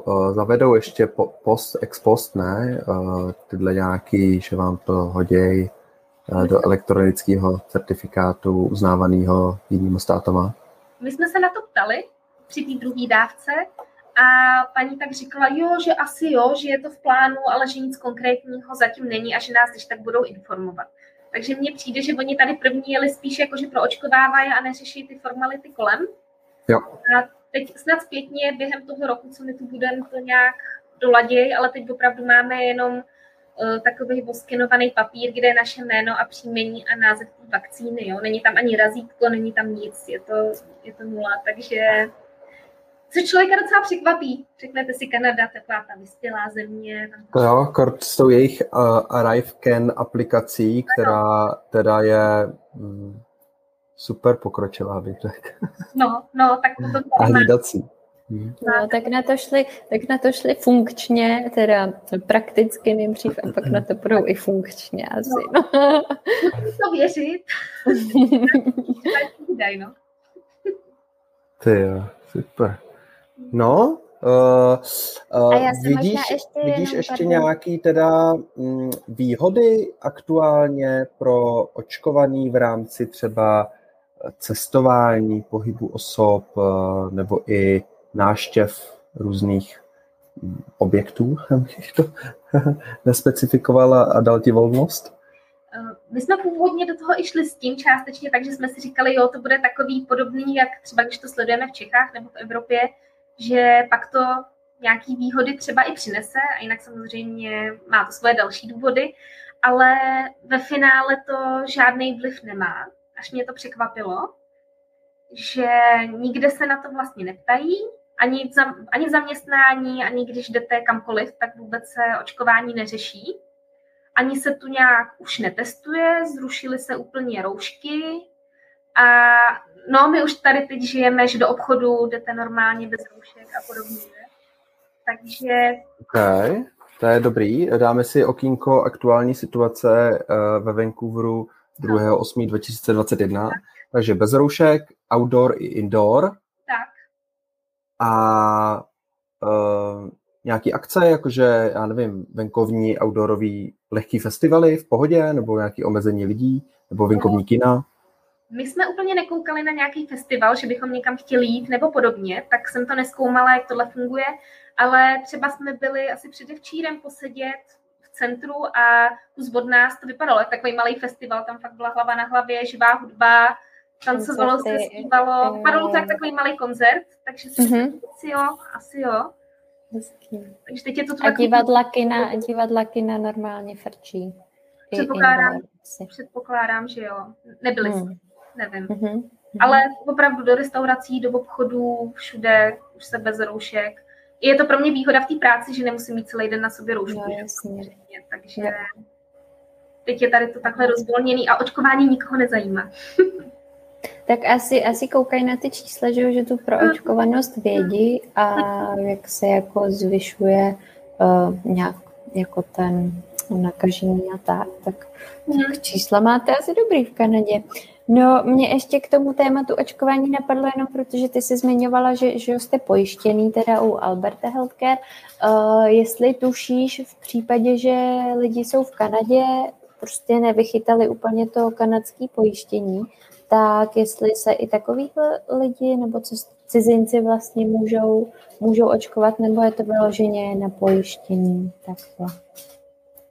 uh, zavedou ještě po, post, ex post, ne? Uh, tyhle nějaký, že vám to hoděj Eh, do elektronického certifikátu uznávaného jinými státama? My jsme se na to ptali při té druhé dávce a paní tak říkala, jo, že asi jo, že je to v plánu, ale že nic konkrétního zatím není a že nás když tak budou informovat. Takže mně přijde, že oni tady první jeli spíš jako, že proočkovávají a neřeší ty formality kolem. Jo. A teď snad zpětně během toho roku, co my tu budeme, to nějak doladěj, ale teď opravdu máme jenom Eh, takový voskenovaný papír, kde je naše jméno a příjmení a název té vakcíny. Jo? Není tam ani razítko, není tam nic, je to, je to nula, takže co člověka docela překvapí. Řeknete si Kanada, taková ta vyspělá země. To jo, kort s tou jejich uh, ArriveCan aplikací, která teda je mm, super pokročilá, bych řekl. No, no, tak potom... (laughs) A hlídací. No, tak na to šli, tak na to šli funkčně, teda prakticky nejdřív a pak na to budou i funkčně asi. No. no. to věřit. (laughs) no. Ty jo, super. No, Uh, uh, vidíš, ještě, vidíš ještě nějaký teda mm, výhody aktuálně pro očkovaný v rámci třeba cestování, pohybu osob uh, nebo i náštěv různých objektů, (laughs) abych to (laughs) nespecifikovala a dal ti volnost? Eh, my jsme původně do toho i šli s tím částečně, takže jsme si říkali, jo, to bude takový podobný, jak třeba když to sledujeme v Čechách nebo v Evropě, že pak to nějaký výhody třeba i přinese, a jinak samozřejmě má to svoje další důvody, ale ve finále to žádný vliv nemá, až mě to překvapilo, že nikde se na to vlastně neptají, ani v, zam, ani v zaměstnání, ani když jdete kamkoliv, tak vůbec se očkování neřeší. Ani se tu nějak už netestuje, zrušily se úplně roušky. A no, my už tady teď žijeme, že do obchodu jdete normálně bez roušek a podobně. Takže... Okay. To je dobrý. Dáme si okýnko aktuální situace eh, ve Vancouveru 2.8.2021. Takže bez roušek, outdoor i indoor a uh, nějaký akce, jakože, já nevím, venkovní, outdoorový lehký festivaly v pohodě, nebo nějaký omezení lidí, nebo venkovní kina? My jsme úplně nekoukali na nějaký festival, že bychom někam chtěli jít nebo podobně, tak jsem to neskoumala, jak tohle funguje, ale třeba jsme byli asi předevčírem posedět centru a z od nás to vypadalo jak takový malý festival, tam fakt byla hlava na hlavě, živá hudba, tancovalo se, zpívalo, vypadalo to jak takový malý koncert, takže si mm-hmm. asi jo, asi jo. Hezký. Takže teď je to tu a divadla kina, divadla kina normálně frčí. Předpokládám, předpokládám, že jo. Nebyli hmm. jsme, nevím. Mm-hmm. Ale opravdu do restaurací, do obchodů, všude, už se bez roušek. Je to pro mě výhoda v té práci, že nemusím mít celý den na sobě roušku. No, jasně. Takže teď je tady to takhle rozvolněný a očkování nikoho nezajímá. (laughs) Tak asi, asi koukají na ty čísla, že, že tu proočkovanost vědí a jak se jako zvyšuje uh, nějak jako ten nakažení a tak, tak, tak mhm. čísla máte asi dobrý v Kanadě. No, mě ještě k tomu tématu očkování napadlo jenom, protože ty jsi zmiňovala, že, že jste pojištěný teda u Alberta Healthcare. Uh, jestli tušíš v případě, že lidi jsou v Kanadě, prostě nevychytali úplně to kanadské pojištění, tak jestli se i takových lidi nebo cizinci vlastně můžou, můžou očkovat, nebo je to vyloženě na pojištění takhle?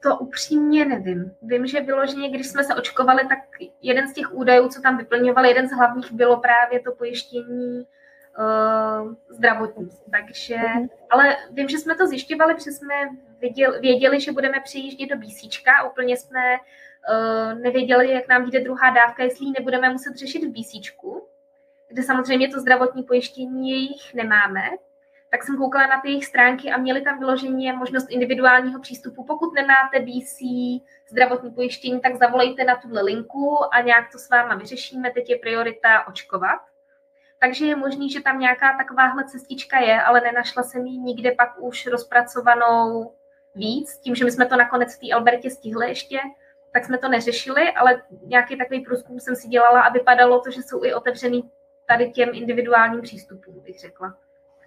To upřímně nevím. Vím, že vyloženě, když jsme se očkovali, tak jeden z těch údajů, co tam vyplňovali, jeden z hlavních bylo právě to pojištění uh, zdravotní. Takže, ale vím, že jsme to zjišťovali, protože jsme věděli, věděli že budeme přijíždět do BC a úplně jsme uh, nevěděli, jak nám jde druhá dávka, jestli ji nebudeme muset řešit v BC, kde samozřejmě to zdravotní pojištění jejich nemáme, tak jsem koukala na ty jejich stránky a měli tam vyloženě možnost individuálního přístupu. Pokud nemáte BC zdravotní pojištění, tak zavolejte na tuhle linku a nějak to s váma vyřešíme. Teď je priorita očkovat. Takže je možný, že tam nějaká takováhle cestička je, ale nenašla jsem ji nikde pak už rozpracovanou víc. Tím, že my jsme to nakonec v té Albertě stihli ještě, tak jsme to neřešili, ale nějaký takový průzkum jsem si dělala a vypadalo to, že jsou i otevřený tady těm individuálním přístupům, bych řekla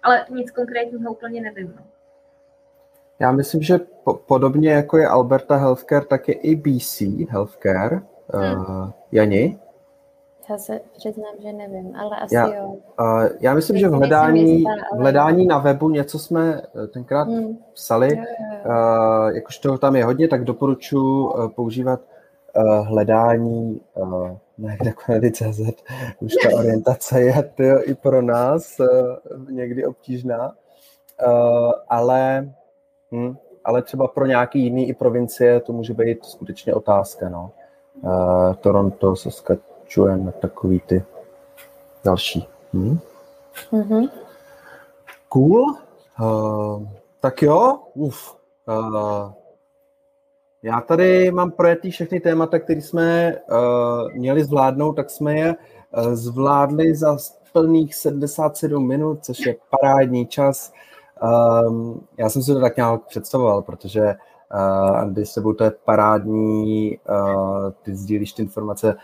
ale nic konkrétního úplně nevím. No. Já myslím, že po, podobně jako je Alberta Healthcare, tak je i BC Healthcare. Hmm. Uh, Jani? Já se přiznám, že nevím, ale asi já, jo. Uh, já myslím, že v hledání, v hledání na webu něco jsme eh, tenkrát hmm. psali, jo, jo, jo. Uh, jakož toho tam je hodně, tak doporučuji uh, používat uh, hledání uh, na (laughs) CZ. Už ta orientace je tyjo, i pro nás uh, někdy obtížná, uh, ale, hm, ale třeba pro nějaký jiný i provincie to může být skutečně otázka. No. Uh, Toronto, Saskatchewan, takový ty další. Hm? Mm-hmm. Cool. Uh, tak jo, uf. Uh, já tady mám projetý všechny témata, které jsme uh, měli zvládnout, tak jsme je uh, zvládli za plných 77 minut, což je parádní čas. Um, já jsem si to tak nějak představoval, protože uh, Andy, s tebou to je parádní, uh, ty sdílíš ty informace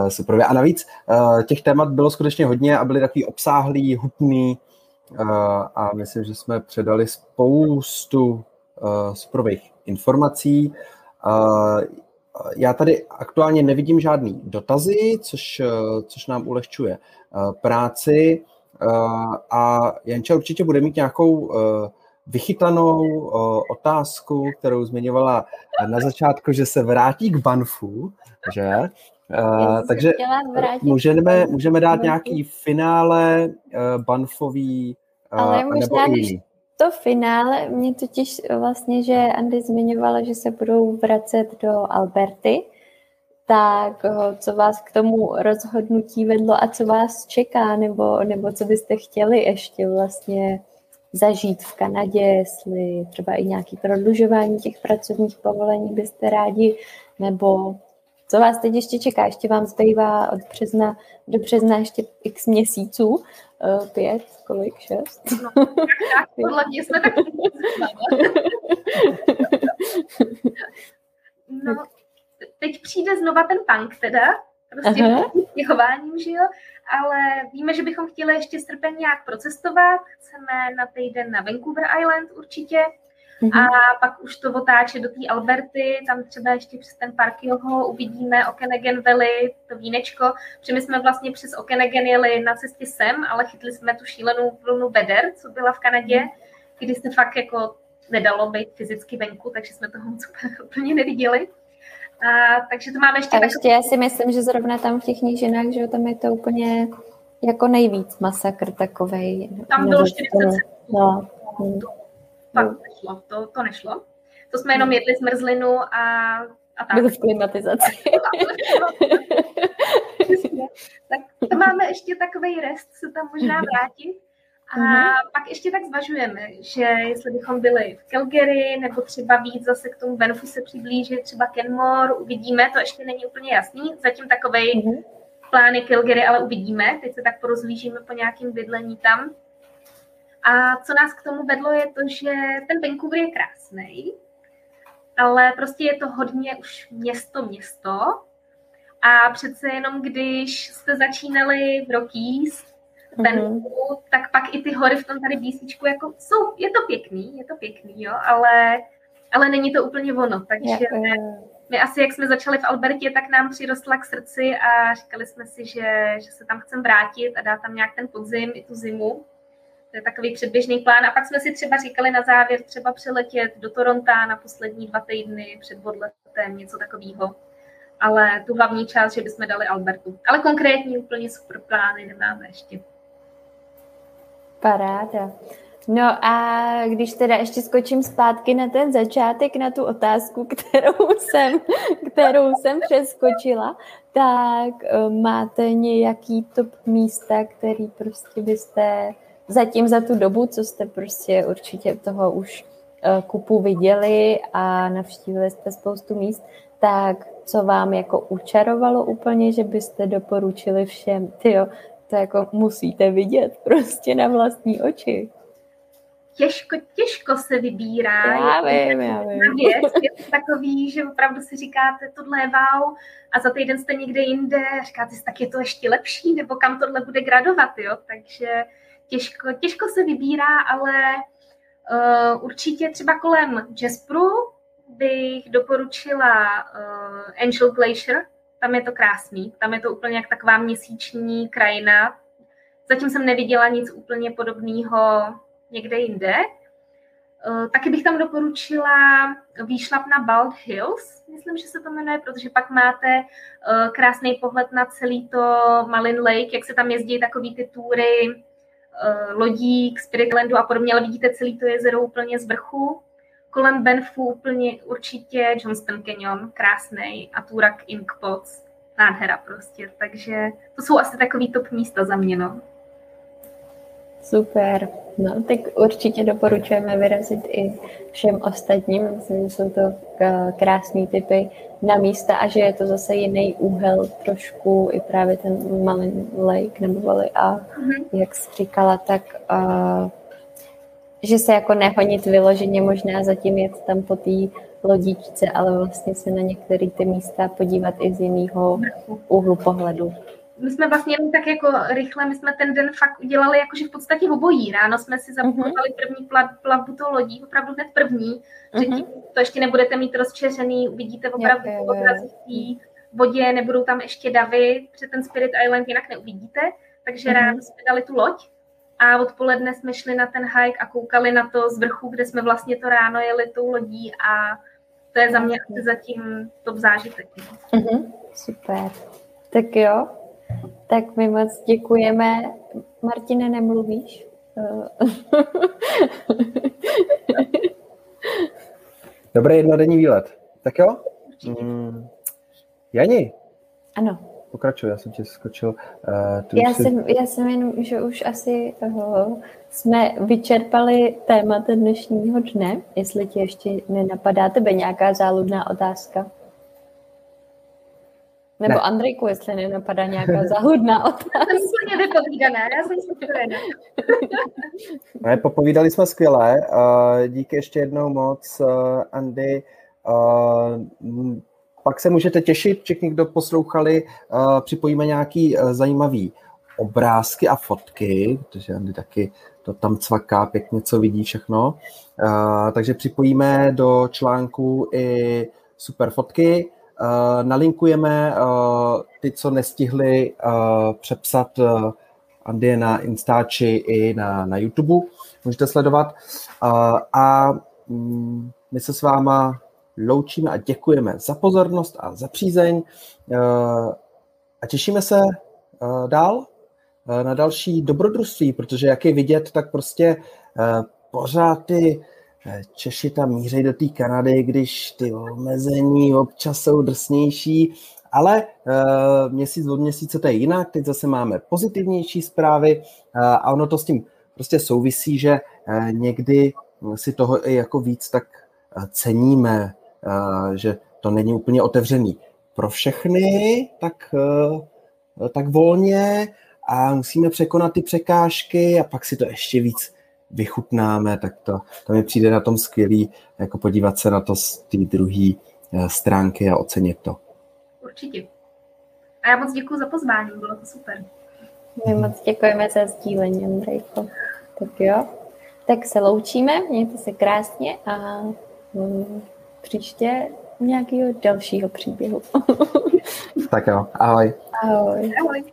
uh, super. A navíc uh, těch témat bylo skutečně hodně a byly takový obsáhlý, hutný uh, a myslím, že jsme předali spoustu uh, superových informací. Já tady aktuálně nevidím žádný dotazy, což, což nám ulehčuje práci. A Janča určitě bude mít nějakou vychytanou otázku, kterou zmiňovala na začátku, že se vrátí k Banfu, že? Uh, takže můžeme, můžeme dát nějaký finále uh, Banfový uh, Ale nebo jiný to finále, mě totiž vlastně, že Andy zmiňovala, že se budou vracet do Alberty, tak co vás k tomu rozhodnutí vedlo a co vás čeká, nebo, nebo co byste chtěli ještě vlastně zažít v Kanadě, jestli třeba i nějaký prodlužování těch pracovních povolení byste rádi, nebo co vás teď ještě čeká? Ještě vám zbývá od března do března ještě x měsíců. Uh, pět, kolik, šest? No, tak, tak, podle mě jsme tak (laughs) No, teď přijde znova ten punk teda, prostě chováním, že jo, ale víme, že bychom chtěli ještě srpen nějak procestovat, chceme na týden na Vancouver Island určitě, Mm-hmm. A pak už to otáče do té Alberty, tam třeba ještě přes ten park Joho uvidíme Okanagan Valley, to vínečko. Protože my jsme vlastně přes Okanagan jeli na cestě sem, ale chytli jsme tu šílenou vlnu veder, co byla v Kanadě, mm-hmm. kdy se fakt jako nedalo být fyzicky venku, takže jsme toho moc úplně (laughs) neviděli. A, takže to máme ještě... A ještě já si myslím, že zrovna tam v těch nížinách, že tam je to úplně jako nejvíc masakr takovej. Tam bylo 40 no. Fakt nešlo, to, to nešlo. To jsme jenom jedli zmrzlinu a, a tak. V klimatizaci. (laughs) tak to máme ještě takový rest se tam možná vrátit. A mm-hmm. pak ještě tak zvažujeme, že jestli bychom byli v Calgary, nebo třeba víc zase k tomu Banffu se přiblížit, třeba Kenmore, uvidíme, to ještě není úplně jasný. Zatím takovej mm-hmm. plány Calgary, ale uvidíme. Teď se tak porozlížíme po nějakém bydlení tam. A co nás k tomu vedlo, je to, že ten Vancouver je krásný, ale prostě je to hodně už město město. A přece jenom, když jste začínali v Rockies, ten mm-hmm. tak pak i ty hory v tom tady BCčku jako jsou, je to pěkný, je to pěkný, jo, ale, ale není to úplně ono, takže yeah. my asi, jak jsme začali v Albertě, tak nám přirostla k srdci a říkali jsme si, že, že se tam chceme vrátit a dát tam nějak ten podzim i tu zimu. To je takový předběžný plán. A pak jsme si třeba říkali na závěr třeba přeletět do Toronto na poslední dva týdny před odletem, něco takového. Ale tu hlavní část, že bychom dali Albertu. Ale konkrétní úplně super plány nemáme ještě. Paráda. No a když teda ještě skočím zpátky na ten začátek, na tu otázku, (laughs) kterou jsem, kterou jsem přeskočila, tak eh, máte nějaký top místa, který prostě byste zatím za tu dobu, co jste prostě určitě toho už eh, kupu viděli a navštívili jste spoustu míst, tak co vám jako učarovalo úplně, že byste doporučili všem, tyjo, to jako musíte vidět prostě na vlastní oči. Těžko, těžko se vybírá. Já vím, já vím. Věc. Je to takový, že opravdu si říkáte, tohle je wow, a za týden jste někde jinde a říkáte si, tak je to ještě lepší, nebo kam tohle bude gradovat, jo? Takže těžko, těžko se vybírá, ale uh, určitě třeba kolem Jasperu bych doporučila uh, Angel Glacier, tam je to krásný, tam je to úplně jak taková měsíční krajina. Zatím jsem neviděla nic úplně podobného někde jinde. Eh, taky bych tam doporučila výšlap na Bald Hills, myslím, že se to jmenuje, protože pak máte krásný pohled na celý to Malin Lake, jak se tam jezdí takový ty tury eh, lodí k Spiritlandu a podobně, ale vidíte celý to jezero úplně z vrchu. Kolem Benfu úplně určitě Johnston Canyon, krásný, a Turak Inkpots, nádhera prostě. Takže to jsou asi takový top místa za mě, no. Super. No, tak určitě doporučujeme vyrazit i všem ostatním. Myslím, že jsou to eh, krásné typy na místa a že je to zase jiný úhel trošku i právě ten Malin Lake nebo a mm-hmm. jak jsi říkala, tak uh, že se jako nehonit vyloženě možná zatím jet tam po té lodičce, ale vlastně se na některé ty místa podívat i z jiného úhlu pohledu. My jsme vlastně jen tak jako rychle, my jsme ten den fakt udělali jakože v podstatě obojí. Ráno jsme si zabukovali uh-huh. první plavbu tou lodí, opravdu hned první, uh-huh. že tím to ještě nebudete mít rozčeřený, uvidíte opravdu v obrazí vodě, nebudou tam ještě davy, protože ten Spirit Island jinak neuvidíte, takže uh-huh. ráno jsme dali tu loď a odpoledne jsme šli na ten hike a koukali na to z vrchu, kde jsme vlastně to ráno jeli tou lodí a to je za mě asi zatím top zážitek. Mm-hmm, super. Tak jo, tak my moc děkujeme. Martine, nemluvíš? (laughs) Dobrý jednodenní výlet. Tak jo? Mm. Jani. Ano. Pokračuj, já jsem tě skočil. Uh, já, jsi... jsem, já jsem jenom, že už asi uh, jsme vyčerpali témata dnešního dne, jestli ti ještě nenapadá tebe nějaká záludná otázka. Nebo ne. Andrejku, jestli nenapadá nějaká záludná otázka. Já jsem úplně vypovídaná, já jsem spokojená. ne, popovídali jsme skvěle. Uh, díky ještě jednou moc, uh, Andy. Uh, pak se můžete těšit, všichni, kdo poslouchali, připojíme nějaký zajímavý obrázky a fotky, protože Andy taky to tam cvaká pěkně, co vidí všechno. Takže připojíme do článku i super fotky. Uh, nalinkujeme uh, ty, co nestihli uh, přepsat uh, Andy na Instači i na, na YouTube. Můžete sledovat. Uh, a mm, my se s váma loučíme a děkujeme za pozornost a za přízeň a těšíme se dál na další dobrodružství, protože jak je vidět, tak prostě pořád ty Češi tam mířejí do té Kanady, když ty omezení občas jsou drsnější, ale uh, měsíc od měsíce to je jinak, teď zase máme pozitivnější zprávy uh, a ono to s tím prostě souvisí, že uh, někdy si toho i jako víc tak ceníme, uh, že to není úplně otevřený pro všechny, tak, uh, tak volně a musíme překonat ty překážky a pak si to ještě víc vychutnáme, tak to, to mi přijde na tom skvělý, jako podívat se na to z té druhé stránky a ocenit to. Určitě. A já moc děkuji za pozvání, bylo to super. My moc děkujeme za sdílení, Andrejko. Tak jo. Tak se loučíme, mějte se krásně a um, příště nějakého dalšího příběhu. (laughs) tak jo, ahoj. Ahoj. Ahoj.